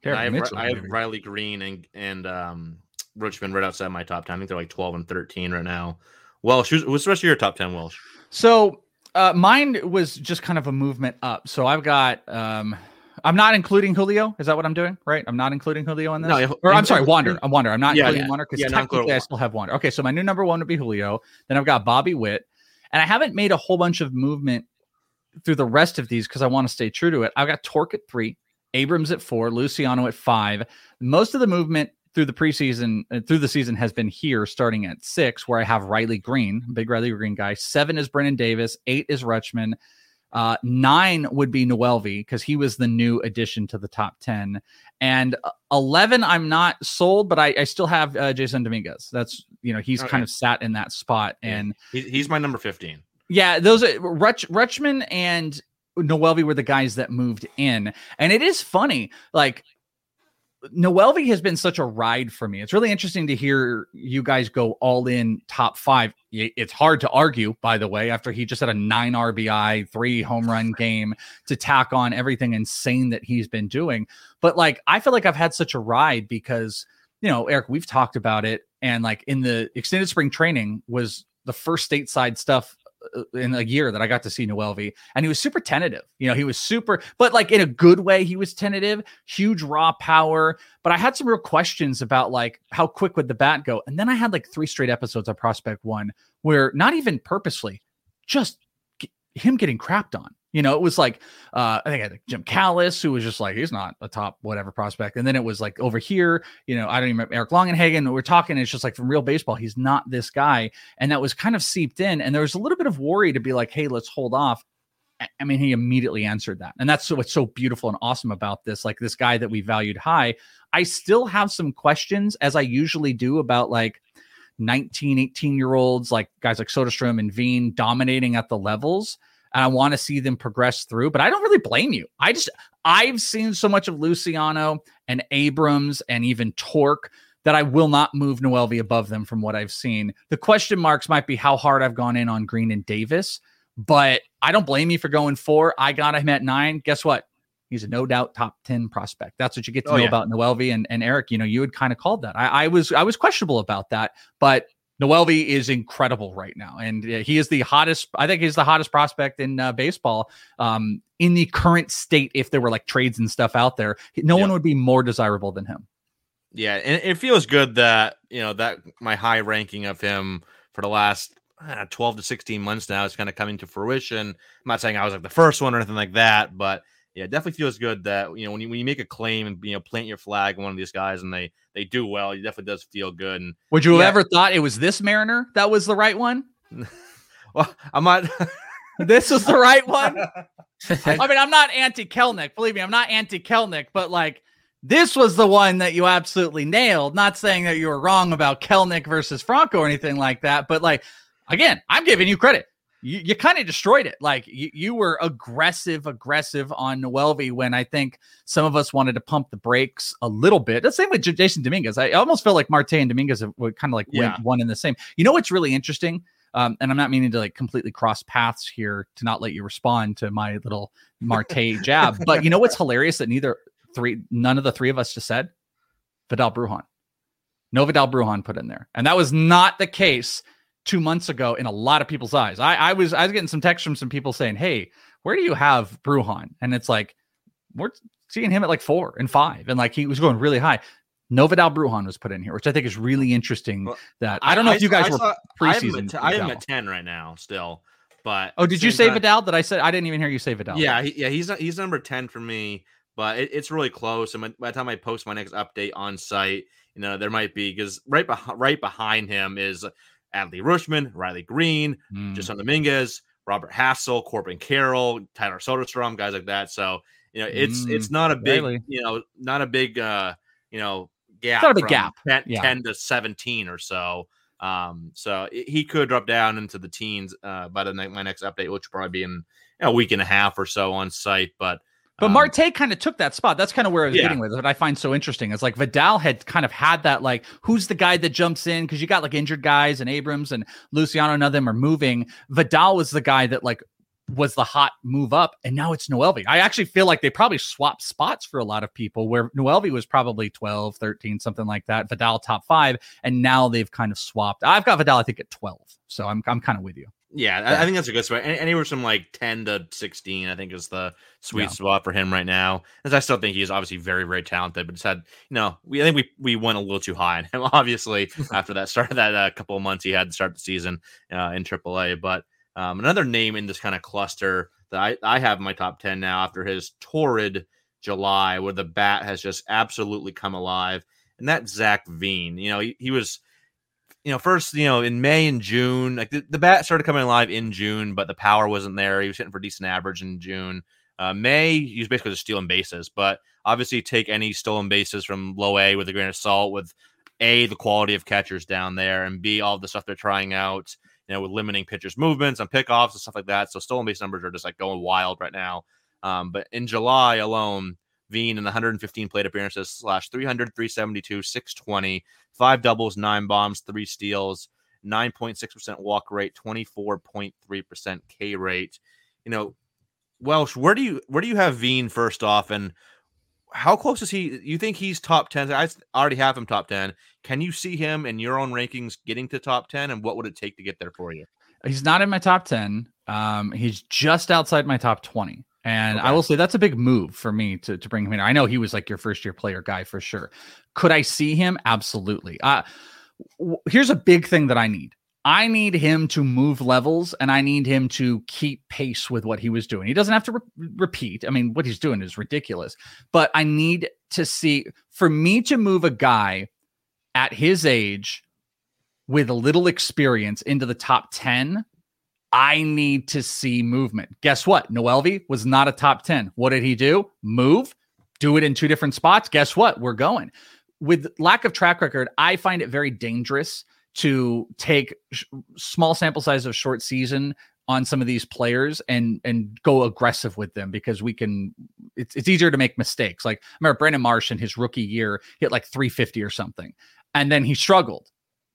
Derek
I have,
Mitchell,
I have. Riley Greene and and um, Richmond right outside my top ten. I think they're like twelve and thirteen right now. Welsh, who's, what's the rest of your top ten? Welsh.
So uh, mine was just kind of a movement up. So I've got. um I'm not including Julio. Is that what I'm doing? Right? I'm not including Julio in this.
No, if-
or I'm
if-
sorry, Wander. I'm Wander. I'm not
Yeah,
including
yeah.
Wander because
Yeah,
technically I still have Wander. Okay, so my new number one would be Julio. Then I've got Bobby Witt, and I haven't made a whole bunch of movement through the rest of these because I want to stay true to it. I've got Tork at three, Abrams at four, Luciano at five. Most of the movement through the preseason, uh, through the season, has been here, starting at six, where I have Riley Greene, big Riley Greene guy. Seven is Brennen Davis. Eight is Rutschman. Uh, nine would be Noelvi because he was the new addition to the top 10. And uh, 11, I'm not sold, but I, I still have uh, Jasson Dominguez. That's, you know, he's
Okay.
kind of sat in that spot.
Yeah.
And
He, he's my number fifteen.
yeah, those are Rutch, Rutschman and Noelvi were the guys that moved in. And it is funny, like Noelvi has been such a ride for me. It's really interesting to hear you guys go all in top five. It's hard to argue, by the way, after he just had a nine RBI, three home run game to tack on everything insane that he's been doing. But like, I feel like I've had such a ride because, you know, Eric, we've talked about it. And like in the extended spring training was the first stateside stuff Uh, in a year that I got to see Noelvi, and he was super tentative. You know, he was super, but like in a good way, he was tentative, huge raw power. But I had some real questions about like how quick would the bat go, and then I had like three straight episodes of Prospect One where not even purposely, just him getting crapped on. You know, it was like uh, I think I had Jim Callis, who was just like he's not a top whatever prospect, and then it was like over here, you know, I don't even remember Eric Longenhagen. We're talking, it's just like from real baseball, he's not this guy, and that was kind of seeped in. And there was a little bit of worry to be like, hey, let's hold off. I- mean, he immediately answered that, and that's what's so beautiful and awesome about this. Like this guy that we valued high, I still have some questions, as I usually do, about like 19, 18 year olds, like guys like Soderstrom and Veen dominating at the levels. And I want to see them progress through, but I don't really blame you. I just, I've seen so much of Luciano and Abrams and even Tork that I will not move Noelvi above them from what I've seen. The question marks might be how hard I've gone in on Greene and Davis, but I don't blame you for going four. I got him at nine. Guess what? He's a no doubt top 10 prospect. That's what you get to
Oh,
know
yeah.
about Noelvi and, and Eric. You know, you had kind of called that. I, I was I was questionable about that, but Noelvi is incredible right now, and he is the hottest. I think he's the hottest prospect in uh, baseball um, in the current state. If there were like trades and stuff out there, no one would be more desirable than him.
Yeah, and it feels good that you know that my high ranking of him for the last uh, twelve to sixteen months now is kind of coming to fruition. I'm not saying I was like the first one or anything like that, but yeah, it definitely feels good that you know when you when you make a claim and you know plant your flag on one of these guys and they they do well, it definitely does feel good. And
Would you have ever thought it was this Mariner that was the right one?
well, I'm not.
This was the right one. I mean, I'm not anti Kelenic. Believe me, I'm not anti Kelenic, but like this was the one that you absolutely nailed. Not saying that you were wrong about Kelenic versus Franco or anything like that, but like again, I'm giving you credit. You, you kind of destroyed it. Like you, you were aggressive, aggressive on Noelvi when I think some of us wanted to pump the brakes a little bit. The same with Jasson Dominguez. I almost felt like Marte and Dominguez were kind of like went
Yeah.
one in the same. You know what's really interesting? Um, and I'm not meaning to like completely cross paths here to not let you respond to my little Marte jab. But you know what's hilarious that neither three, none of the three of us just said? Vidal Brujan. No Vidal Brujan put in there. And that was not the case two months ago in a lot of people's eyes. I, I was I was getting some texts from some people saying, Hey, where do you have Brujan?" And it's like, we're seeing him at like four and five. And like he was going really high. No Brujan was put in here, which I think is really interesting.
Well,
that I don't know if you guys
I
were
saw- I have him
preseason.
at I have at ten right now still, but
Oh, did you say
time-
Vidal? That I said I didn't even hear you say Vidal?
Yeah, he, yeah, he's he's number ten for me, but it, it's really close. And by, by the time I post my next update on site, you know there might be because right behind right behind him is Adley Rutschman, Riley Greene,
Mm.
Jasson Dominguez, Robert Hassell, Corbin Carroll, Tyler Soderstrom, guys like that. So you know it's
Mm,
it's not a big
Riley.
you know not a big uh you know gap.
not a big gap,
10,
yeah.
10 to seventeen or so. Um, so it- he could drop down into the teens uh, by the my next update, which will probably be in a week and a half or so on site. But
But
um,
Marte kind of took that spot. That's kind of where I was
Yeah.
getting with it. What I find so interesting is like Vidal had kind of had that like, who's the guy that jumps in? Because you got like injured guys and Abrams and Luciano, none of them are moving. Vidal was the guy that like was the hot move up, and now it's Noelvi. I actually feel like they probably swapped spots for a lot of people where Noelvi was probably 12, 13, something like that. Vidal top five, and now they've kind of swapped. I've got Vidal, I think, at 12. So I'm I'm kind of with you.
Yeah, I, I think that's a good spot. Any- Anywhere from like 10 to 16, I think is the sweet
Yeah.
spot for him right now. As I still think he's obviously very, very talented, but just had, you know, we I think we we went a little too high on him, obviously, after that start of that uh, couple of months he had to start the season uh, in AAA. But um, another name in this kind of cluster that I, I have in my top 10 now after his torrid July, where the bat has just absolutely come alive, and that's Zach Veen. You know, he, he was you know, first, you know, in May and June, like the, the bat started coming alive in June, but the power wasn't there. He was hitting for decent average in June. Uh, May, he was basically just stealing bases, but obviously take any stolen bases from low A with a grain of salt with A, the quality of catchers down there, and B, all the stuff they're trying out, you know, with limiting pitchers' movements and pickoffs and stuff like that. So stolen base numbers are just like going wild right now. Um, but in July alone, Veen in 115 plate appearances slash 300, 372, 620, five doubles, nine bombs, three steals, 9.6% walk rate, 24.3% K rate. You know, Welsh, where do you where do you have Veen first off and how close is he? You think he's top 10? I already have him top 10. Can you see him in your own rankings getting to top 10 and what would it take to get there for you?
He's not in my top 10. Um, he's just outside my top 20. And I will say that's a big move for me to, to bring him in. I know he was like your first year player guy for sure. Could I see him? Absolutely. Uh, w- here's a big thing that I need. I need him to move levels and I need him to keep pace with what he was doing. He doesn't have to re- repeat. I mean, what he's doing is ridiculous, but I need to see for me to move a guy at his age with a little experience into the top 10. I need to see movement. Guess what? Noelvi was not a top 10. What did he do? Move, do it in two different spots. Guess what? We're going. With lack of track record, I find it very dangerous to take sh- small sample size of short season on some of these players and and go aggressive with them because we can it's, it's easier to make mistakes like I remember Brandon Marsh in his rookie year hit like 350 or something and then he struggled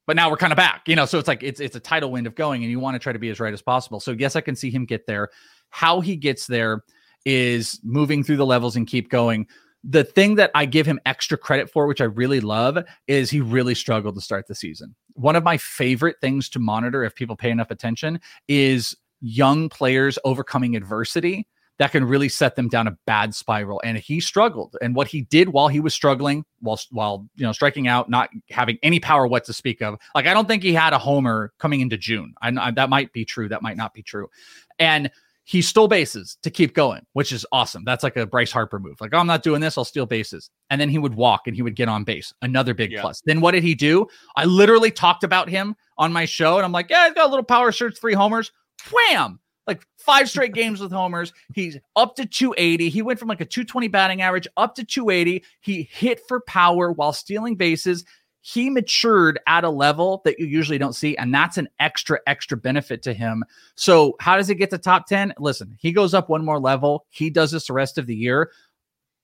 but now we're kind of back you know so it's like it's it's a tidal wind of going and you want to try to be as right as possible. So yes I can see him get there. How he gets there is moving through the levels and keep going. The thing that I give him extra credit for, which I really love, is he really struggled to start the season. One of my favorite things to monitor, if people pay enough attention, is young players overcoming adversity that can really set them down a bad spiral. And he struggled. And what he did while he was struggling, while while you know striking out, not having any power what to speak of, like I don't think he had a homer coming into June. I, I that might be true. That might not be true. And he stole bases to keep going, which is awesome. That's like a Bryce Harper move. Like, oh, I'm not doing this, I'll steal bases. And then he would walk and he would get on base. Another big
Yeah.
plus. Then what did he do? I literally talked about him on my show, and I'm like, yeah, he's got a little power surge, three homers. Wham! Like five straight games with homers. He's up to 280. He went from like a 220 batting average up to 280. He hit for power while stealing bases. He matured at a level that you usually don't see and that's an extra extra benefit to him. So how does he get to top 10 listen he goes up one more level. He does this the rest of the year.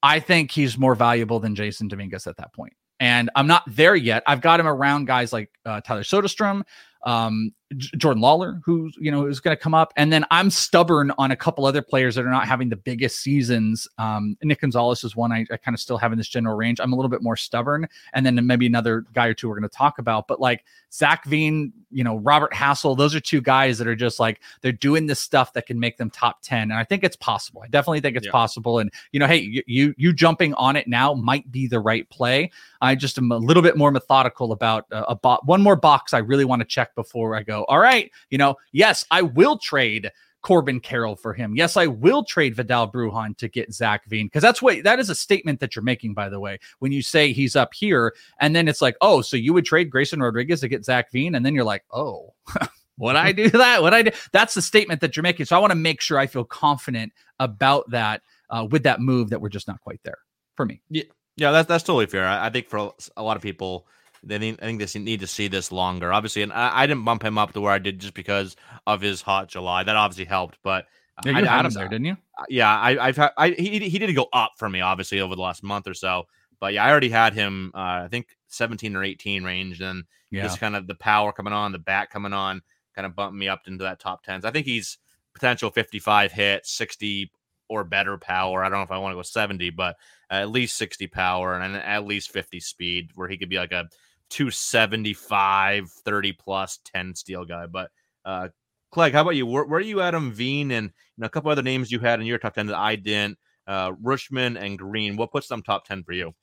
I think he's more valuable than jasson dominguez at that point. And i'm not there yet. I've got him around guys like uh, tyler soderstrom um, Jordan Lawlar, who's you know is going to come up, and then I'm stubborn on a couple other players that are not having the biggest seasons. Um, Nick Gonzalez is one I, I kind of still have in this general range. I'm a little bit more stubborn, and then maybe another guy or two we're going to talk about. But like Zach Veen, you know Robert Hassell, those are two guys that are just like they're doing this stuff that can make them top ten, and I think it's possible. I definitely think it's
Yeah.
possible, and you know, hey, you, you you jumping on it now might be the right play. I just am a little bit more methodical about uh, a bo- one more box I really want to check before I go. All right, you know, yes, I will trade Corbin Carroll for him. Yes, I will trade Vidal Brujan to get Zach Veen because that's what that is a statement that you're making, by the way, when you say he's up here, and then it's like, oh, so you would trade Grayson Rodriguez to get Zach Veen, and then you're like, oh. Would I do that? Would I do? That's the statement that you're making. So I want to make sure I feel confident about that uh, with that move that we're just not quite there for me.
Yeah, that's that's totally fair. I, I think for a lot of people, they need, I think they need to see this longer. Obviously, and I, I didn't bump him up to where I did just because of his hot July. That obviously helped, but
Yeah, you
I,
had
I
him there, didn't you?
Yeah, I, I've had I he he did go up for me obviously over the last month or so, but yeah, I already had him. Uh, I think seventeen or eighteen range, and
Yeah.
just kind of the power coming on, the bat coming on, kind of bumped me up into that top tens. I think he's potential 55 hit, 60 or better power. I don't know if I want to go 70, but at least 60 power and at least 50 speed, where he could be like a 275, 30 plus 10 steel guy. But uh, Clegg, how about you? Where, where are you Adam Veen and you know, a couple other names you had in your top 10 that I didn't? Uh, Rutschman and Greene. What puts them top 10 for you?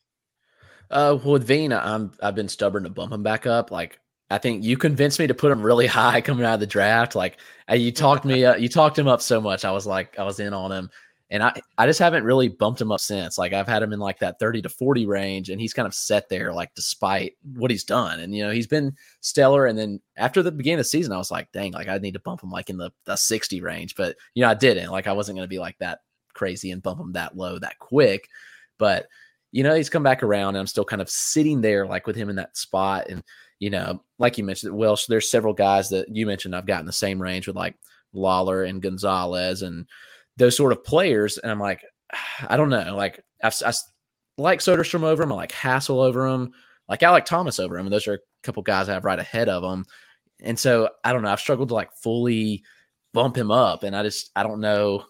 Uh, well, with Veen, I'm I've been stubborn to bump him back up. Like I think you convinced me to put him really high coming out of the draft. Like you talked me, uh, you talked him up so much. I was like, I was in on him, and I I just haven't really bumped him up since. Like I've had him in like that thirty to forty range, and he's kind of set there, like despite what he's done. And you know he's been stellar. And then after the beginning of the season, I was like, dang, like I need to bump him like in the, the sixty range. But you know I didn't. Like I wasn't going to be like that crazy and bump him that low that quick. But you know, he's come back around and I'm still kind of sitting there like with him in that spot. And, you know, like you mentioned, Welsh, there's several guys that you mentioned I've got in the same range with like Lawlar and Gonzalez and those sort of players. And I'm like, I don't know. Like, I've, I like Soderstrom over him. I like Hassell over him. Like, I like Thomas over him. And those are a couple guys I have right ahead of him. And so I don't know. I've struggled to like fully bump him up. And I just, I don't know.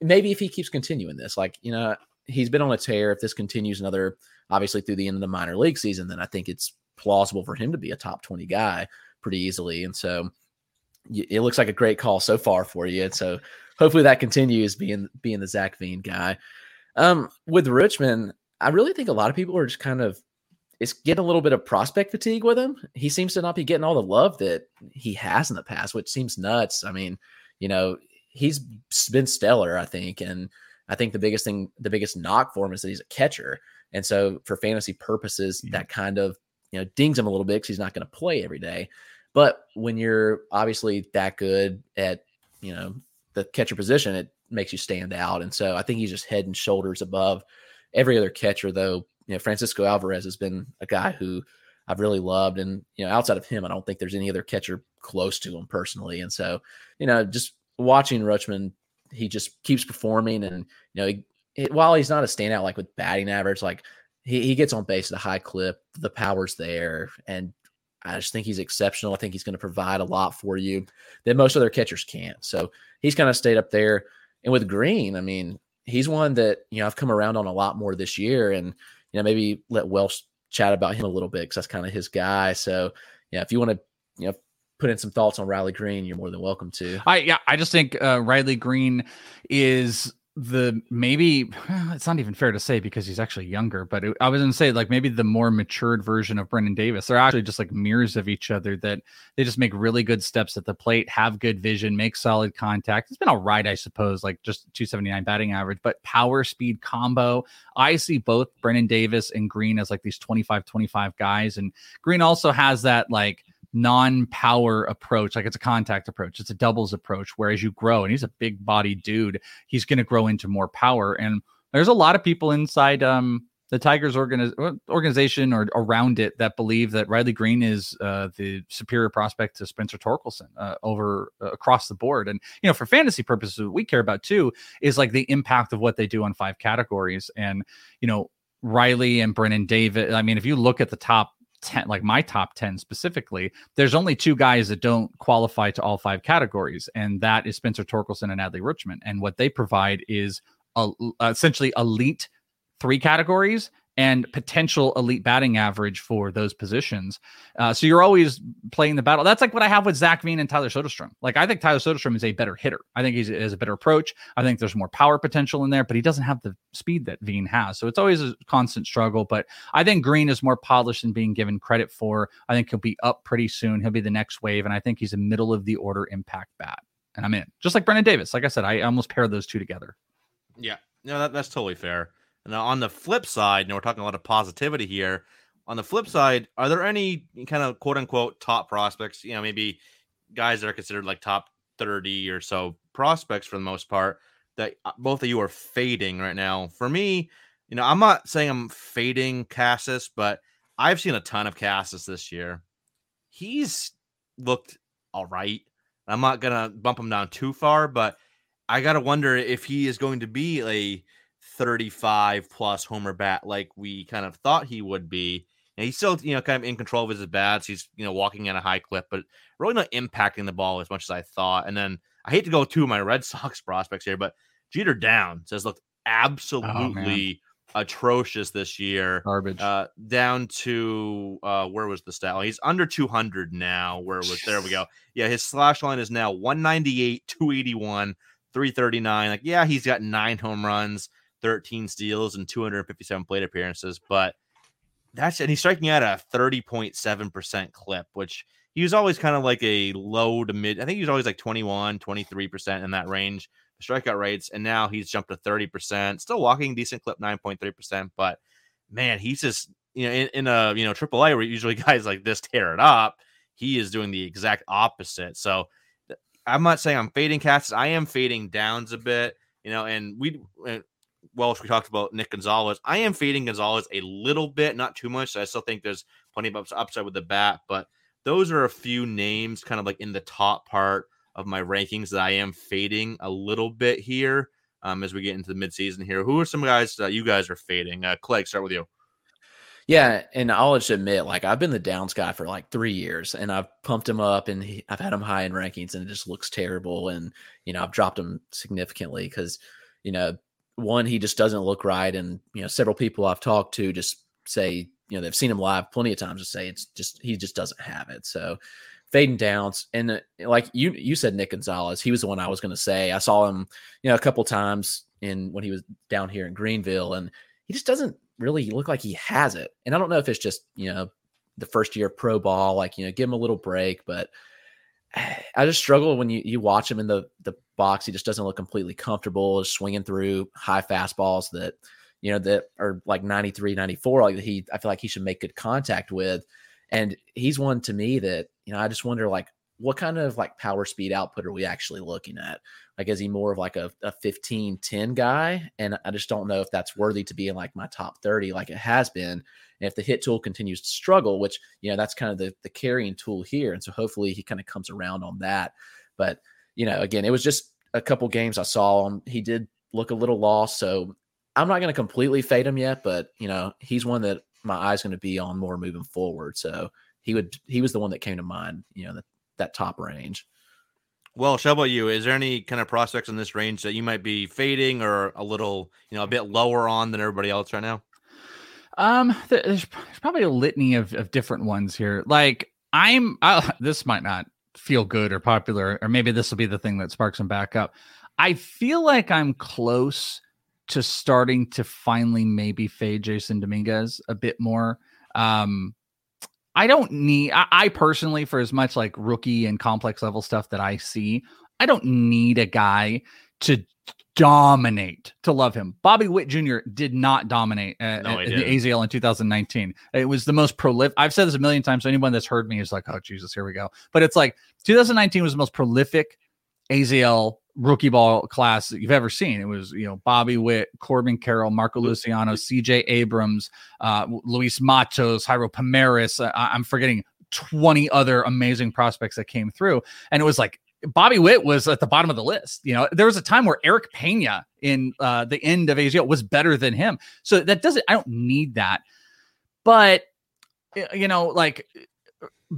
Maybe if he keeps continuing this, like, you know, he's been on a tear. If this continues another, obviously through the end of the minor league season, then I think it's plausible for him to be a top 20 guy pretty easily. And so it looks like a great call so far for you. And so hopefully that continues being being the Zach Veen guy. Um, with Richmond, I really think a lot of people are just kind of it's getting a little bit of prospect fatigue with him. He seems to not be getting all the love that he has in the past, which seems nuts. I mean, you know, he's been stellar, I think, and I think the biggest thing, the biggest knock for him is that he's a catcher. And so for fantasy purposes, yeah. that kind of, you know, dings him a little bit because he's not going to play every day. But when you're obviously that good at, you know, the catcher position, it makes you stand out. And so I think he's just head and shoulders above every other catcher, though. You know, Francisco Alvarez has been a guy who I've really loved. And, you know, outside of him, I don't think there's any other catcher close to him personally. And so, you know, just watching Rutschman he just keeps performing, and you know, he, it, while he's not a standout like with batting average, like he, he gets on base at a high clip, the power's there, and I just think he's exceptional. I think he's going to provide a lot for you that most other catchers can't. So he's kind of stayed up there. And with Greene, I mean, he's one that you know I've come around on a lot more this year, and you know maybe let Welsh chat about him a little bit because that's kind of his guy. So yeah, if you want to you know put in some thoughts on Riley Greene, you're more than welcome to.
I yeah, I just think uh, Riley Greene is the maybe it's not even fair to say because he's actually younger, but it, I was gonna say like maybe the more matured version of Brennen Davis. They're actually just like mirrors of each other that they just make really good steps at the plate, have good vision, make solid contact. It's been all right, I suppose, like just 279 batting average, but power speed combo. I see both Brennen Davis and Green as like these 25 25 guys. And Green also has that like non-power approach like it's a contact approach it's a doubles approach where as you grow and he's a big body dude he's going to grow into more power and there's a lot of people inside um the Tigers organi- organization or around it that believe that Riley greene is uh, the superior prospect to Spencer Torkelson uh, over uh, across the board. And you know, for fantasy purposes, what we care about too is like the impact of what they do on five categories. And you know, Riley and Brennen David. I mean, if you look at the top 10 like my top 10 specifically there's only two guys that don't qualify to all five categories and that is spencer torkelson and adley richmond and what they provide is a, essentially elite three categories and potential elite batting average for those positions. Uh, so you're always playing the battle. That's like what I have with Zach Veen and Tyler Soderstrom. Like I think Tyler Soderstrom is a better hitter. I think he has a better approach. I think there's more power potential in there, but he doesn't have the speed that Veen has. So it's always a constant struggle. But I think Greene is more polished than being given credit for. I think he'll be up pretty soon. He'll be the next wave, and I think he's a middle of the order impact bat. And I'm in, just like Brennen Davis. Like I said, I almost pair those two together.
Yeah, no, that, that's totally fair. And on the flip side, and we're talking a lot of positivity here. On the flip side, are there any kind of quote unquote top prospects? You know, maybe guys that are considered like top 30 or so prospects for the most part that uh, both of you are fading right now. For me, you know, I'm not saying I'm fading Casas, but I've seen a ton of Casas this year. He's looked all right. I'm not gonna bump him down too far, but I gotta wonder if he is going to be a 35 plus homer bat like we kind of thought he would be. And he's still, you know, kind of in control of his bats. He's, you know, walking at a high clip, but really not impacting the ball as much as I thought. And then I hate to go to my Red Sox prospects here, but Jeter Downs has looked absolutely atrocious this year.
Garbage.
Uh, down to uh, where was the stat? He's under 200 now. Where was there? We go. Yeah, his slash line is now 198, 281, 339. Like, yeah, he's got nine home runs, 13 steals, and 257 plate appearances, but that's and he's striking out a 30.7% clip, which he was always kind of like a low to mid. I think he was always like 21, 23% in that range strikeout rates, and now he's jumped to 30%. Still walking decent clip, 9.3%, but man, he's just you know in, in a you know triple A where usually guys like this tear it up. He is doing the exact opposite. So I'm not saying I'm fading cats. I am fading downs a bit, you know, and we well, we talked about Nick Gonzalez. I am fading Gonzalez a little bit, not too much. So I still think there's plenty of upside with the bat, but those are a few names kind of like in the top part of my rankings that I am fading a little bit here um, as we get into the midseason here. Who are some guys that you guys are fading? Uh, Clegg, start with you.
Yeah, and I'll just admit, like I've been the downs guy for like three years, and I've pumped him up, and he, I've had him high in rankings, and it just looks terrible. And you know, I've dropped him significantly because you know, one, he just doesn't look right, and you know, several people I've talked to just say, you know, they've seen him live plenty of times to say it's just he just doesn't have it. So fading downs. And uh, like you you said, Nick Gonzalez, he was the one I was going to say. I saw him, you know, a couple times in when he was down here in Greenville, and he just doesn't really look like he has it. And I don't know if it's just you know the first year pro ball, like you know, give him a little break, but. I just struggle when you, you watch him in the, the box. He just doesn't look completely comfortable, just swinging through high fastballs that, you know, that are like 93, 94. Like he, I feel like he should make good contact with. And he's one to me that, you know, I just wonder like what kind of like power speed output are we actually looking at? Like, is he more of like a, a 15 10 guy? And I just don't know if that's worthy to be in like my top 30 like it has been. And if the hit tool continues to struggle, which, you know, that's kind of the, the carrying tool here. And so hopefully he kind of comes around on that. But, you know, again, it was just a couple games I saw him. He did look a little lost. So I'm not going to completely fade him yet, but, you know, he's one that my eyes going to be on more moving forward. So he would he was the one that came to mind, you know, that that top range.
Well, how about you? Is there any kind of prospects in this range that you might be fading or a little, you know, a bit lower on than everybody else right now?
Um, there's, probably a litany of, of different ones here. Like I'm, I, this might not feel good or popular, or maybe this will be the thing that sparks them back up. I feel like I'm close to starting to finally maybe fade Jasson Dominguez a bit more. Um, I don't need, I, I, personally, for as much like rookie and complex level stuff that I see, I don't need a guy to dominate to love him. Bobby Witt Jr. did not dominate uh, no, the AZL in 2019. It was the most prolific. I've said this a million times. So anyone that's heard me is like, oh, Jesus, here we go. But it's like 2019 was the most prolific AZL rookie ball class that you've ever seen. It was, you know, Bobby Witt, Corbin Carroll, Marco Luciano, CJ Abrams, uh, Luis Matos, Jairo Pomares. Uh, I'm forgetting 20 other amazing prospects that came through. And it was like Bobby Witt was at the bottom of the list. You know, there was a time where Erik Pena in uh, the end of AZL was better than him. So that doesn't, I don't need that. But, you know, like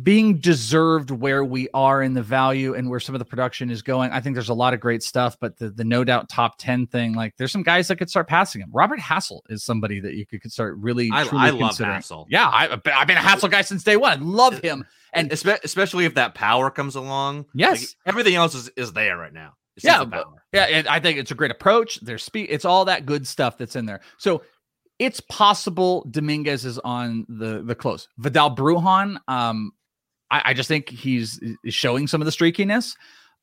being deserved where we are in the value and where some of the production is going. I think there's a lot of great stuff, but the, the no doubt top 10 thing, like there's some guys that could start passing him. Robert Hassell is somebody that you could, could start really,
I,
I
love Hassell.
Yeah. I, have been a Hassell guy since day one. I love him.
And especially if that power comes along.
Yes.
Like, everything else is, is there right now.
It's yeah. yeah. And I think it's a great approach. There's speed. It's all that good stuff that's in there. So it's possible Dominguez is on the the close. Vidal Brujan, um, I, I just think he's showing some of the streakiness.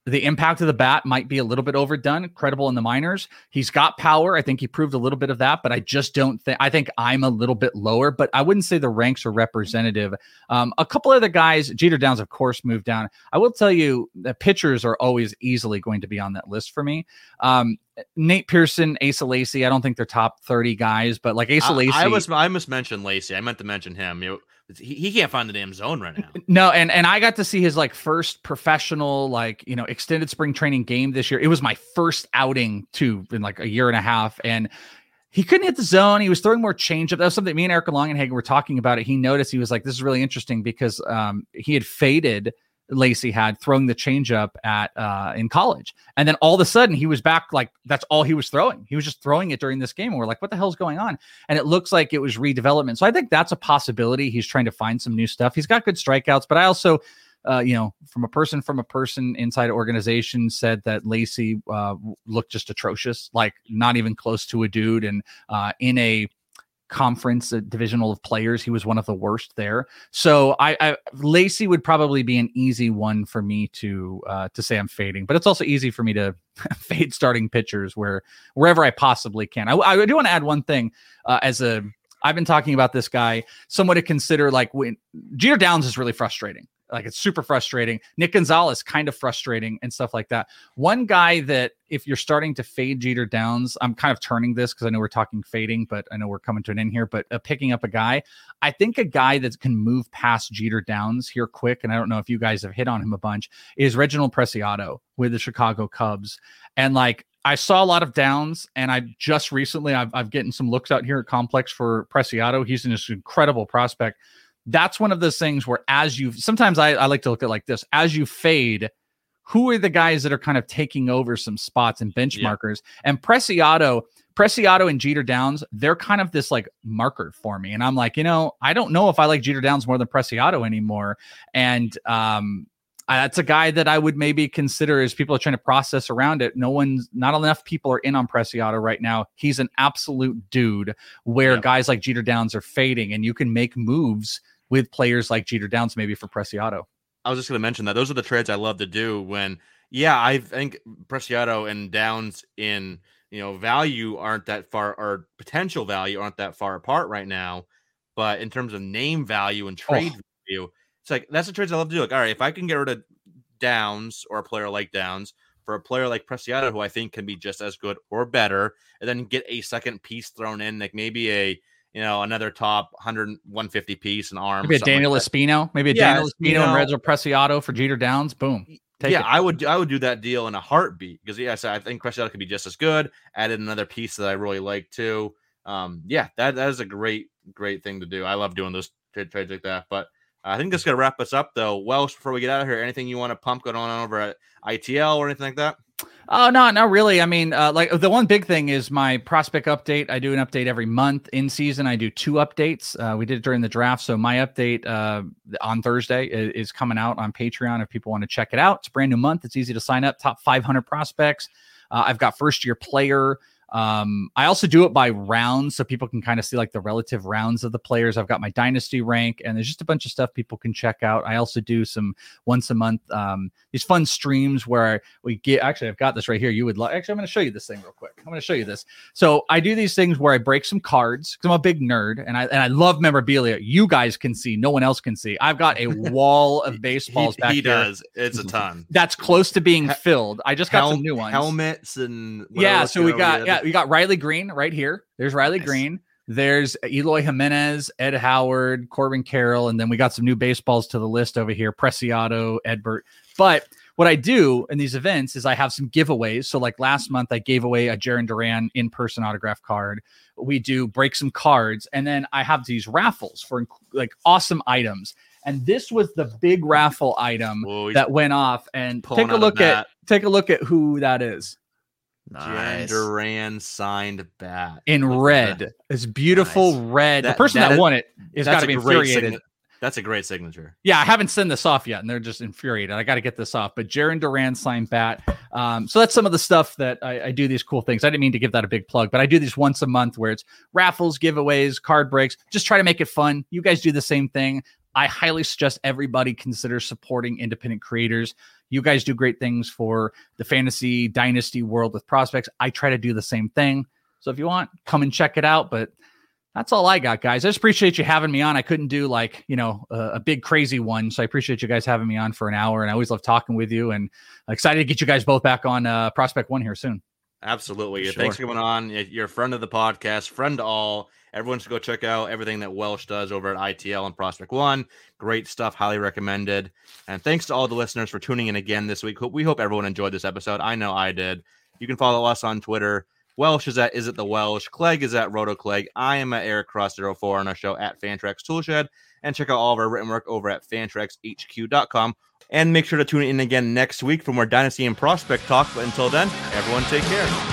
The impact of the bat might be a little bit overdone, credible in the minors. He's got power. I think he proved a little bit of that, but I just don't think, I think I'm a little bit lower, but I wouldn't say the ranks are representative. Um, a couple other guys, Jeter Downs, of course, moved down. I will tell you that pitchers are always easily going to be on that list for me. Um, Nate Pearson, Asa Lacy. I don't think they're top 30 guys, but like Asa Lacy.
I, I was I must mention Lacy. I meant to mention him. You know, he, he can't find the damn zone right now.
No, and and I got to see his like first professional like you know extended spring training game this year. It was my first outing too in like a year and a half, and he couldn't hit the zone. He was throwing more changeup. That was something me and Eric Longenhagen were talking about it. He noticed he was like, "This is really interesting because um, he had faded Lacy had throwing the changeup at uh, in college, and then all of a sudden he was back like that's all he was throwing. He was just throwing it during this game, and we're like, what the hell's going on? And it looks like it was redevelopment. So I think that's a possibility. He's trying to find some new stuff. He's got good strikeouts, but I also. Uh, you know, from a person from a person inside organization said that Lacy uh, looked just atrocious, like not even close to a dude, and uh, in a conference divisional of players he was one of the worst there so i, I lacy would probably be an easy one for me to uh to say i'm fading but it's also easy for me to fade starting pitchers where wherever i possibly can i, I do want to add one thing uh, as a I've been talking about this guy, someone to consider like when Jeter Downs is really frustrating. Like it's super frustrating. Nick Gonzalez kind of frustrating and stuff like that. One guy that if you're starting to fade Jeter Downs, I'm kind of turning this because I know we're talking fading, but I know we're coming to an end here. But uh, picking up a guy, I think a guy that can move past Jeter Downs here quick, and I don't know if you guys have hit on him a bunch, is Reginald Preciado with the Chicago Cubs. And like I saw a lot of downs, and I just recently I've, I've getting some looks out here at Complex for Preciado. He's an incredible prospect. That's one of those things where as you sometimes I, I like to look at like this as you fade, who are the guys that are kind of taking over some spots and benchmarkers? Yeah. And Preciado, Preciado and Jeter Downs, they're kind of this like marker for me. And I'm like, you know, I don't know if I like Jeter Downs more than Preciado anymore. And um, that's a guy that I would maybe consider as people are trying to process around it. No one's not enough people are in on Preciado right now. He's an absolute dude where guys like Jeter Downs are fading, and you can make moves with players like Jeter Downs maybe for Preciado.
I was just going to mention that those are the trades I love to do when, yeah, I think Preciado and Downs in you know value aren't that far or potential value aren't that far apart right now, but in terms of name value and oh. trade oh. value it's like that's the trades I love to do. Like, all right, if I can get rid of Downs or a player like Downs for a player like Preciado, who I think can be just as good or better, and then get a second piece thrown in, like maybe a you know another top 100 150 piece and arm.
Maybe a Daniel like Espino, maybe a yeah, Daniel Espino and Reginald Preciado for Jeter Downs. Boom.
yeah, it. I would I would do that deal in a heartbeat because yes, I think Preciado could be just as good. Added another piece that I really like too. Um, yeah, that that is a great great thing to do. I love doing those trades like that, but. I think that's to wrap us up, though. Welsh, before we get out of here, anything you want to pump going on over at ITL or anything like that?
Oh no, not really. I mean, uh, like the one big thing is my prospect update. I do an update every month in season. I do two updates. Uh, we did it during the draft, so my update uh, on Thursday is, coming out on Patreon. If people want to check it out, it's brand new month. It's easy to sign up. Top 500 prospects. Uh, I've got first year player um, I also do it by rounds so people can kind of see like the relative rounds of the players. I've got my dynasty rank, and there's just a bunch of stuff people can check out. I also do some once a month um, these fun streams where we get actually I've got this right here. You would like actually I'm going to show you this thing real quick. I'm going to show you this. So I do these things where I break some cards because I'm a big nerd and I and I love memorabilia. You guys can see, no one else can see. I've got a wall of baseballs
he,
back
he
here.
does. It's a ton.
That's close to being filled. I just got Hel- some new ones.
Helmets and
yeah. So we got yeah we got Riley Greene right here. There's Riley nice. Greene. There's Eloy Jimenez, Ed Howard, Corbin Carroll, and then we got some new baseballs to the list over here: Preciado, Edbert. But what I do in these events is I have some giveaways. So, like last month, I gave away a Jarren Duran in person autograph card. We do break some cards, and then I have these raffles for like awesome items. And this was the big raffle item Whoa, that went off. And take a look at take a look at who that is.
Nice. Duran signed bat
in red. It's beautiful nice. red. That, the person that, that won it is got to be infuriated.
Sign- that's a great signature.
Yeah, I haven't sent this off yet, and they're just infuriated. I got to get this off. But Jarren Duran signed bat. Um, so that's some of the stuff that I, I, do these cool things. I didn't mean to give that a big plug, but I do these once a month where it's raffles, giveaways, card breaks. Just try to make it fun. You guys do the same thing. I highly suggest everybody consider supporting independent creators. You guys do great things for the fantasy dynasty world with prospects. I try to do the same thing. So if you want, come and check it out. But that's all I got, guys. I just appreciate you having me on. I couldn't do like, you know, a, a, big crazy one. So I appreciate you guys having me on for an hour. And I always love talking with you and excited to get you guys both back on uh, Prospect One here soon.
Absolutely. For Thanks for coming on. You're a friend of the podcast, friend to all. Everyone should go check out everything that Welsh does over at ITL and Prospect One. Great stuff. Highly recommended. And thanks to all the listeners for tuning in again this week. We hope everyone enjoyed this episode. I know I did. You can follow us on Twitter Welsh is at Is It the Welsh? Clegg is at Roto Clegg. I am at Eric Cross 04 on our show at Fantrax Toolshed. And check out all of our written work over at fantraxhq.com. And make sure to tune in again next week for more Dynasty and Prospect talk. But until then, everyone take care.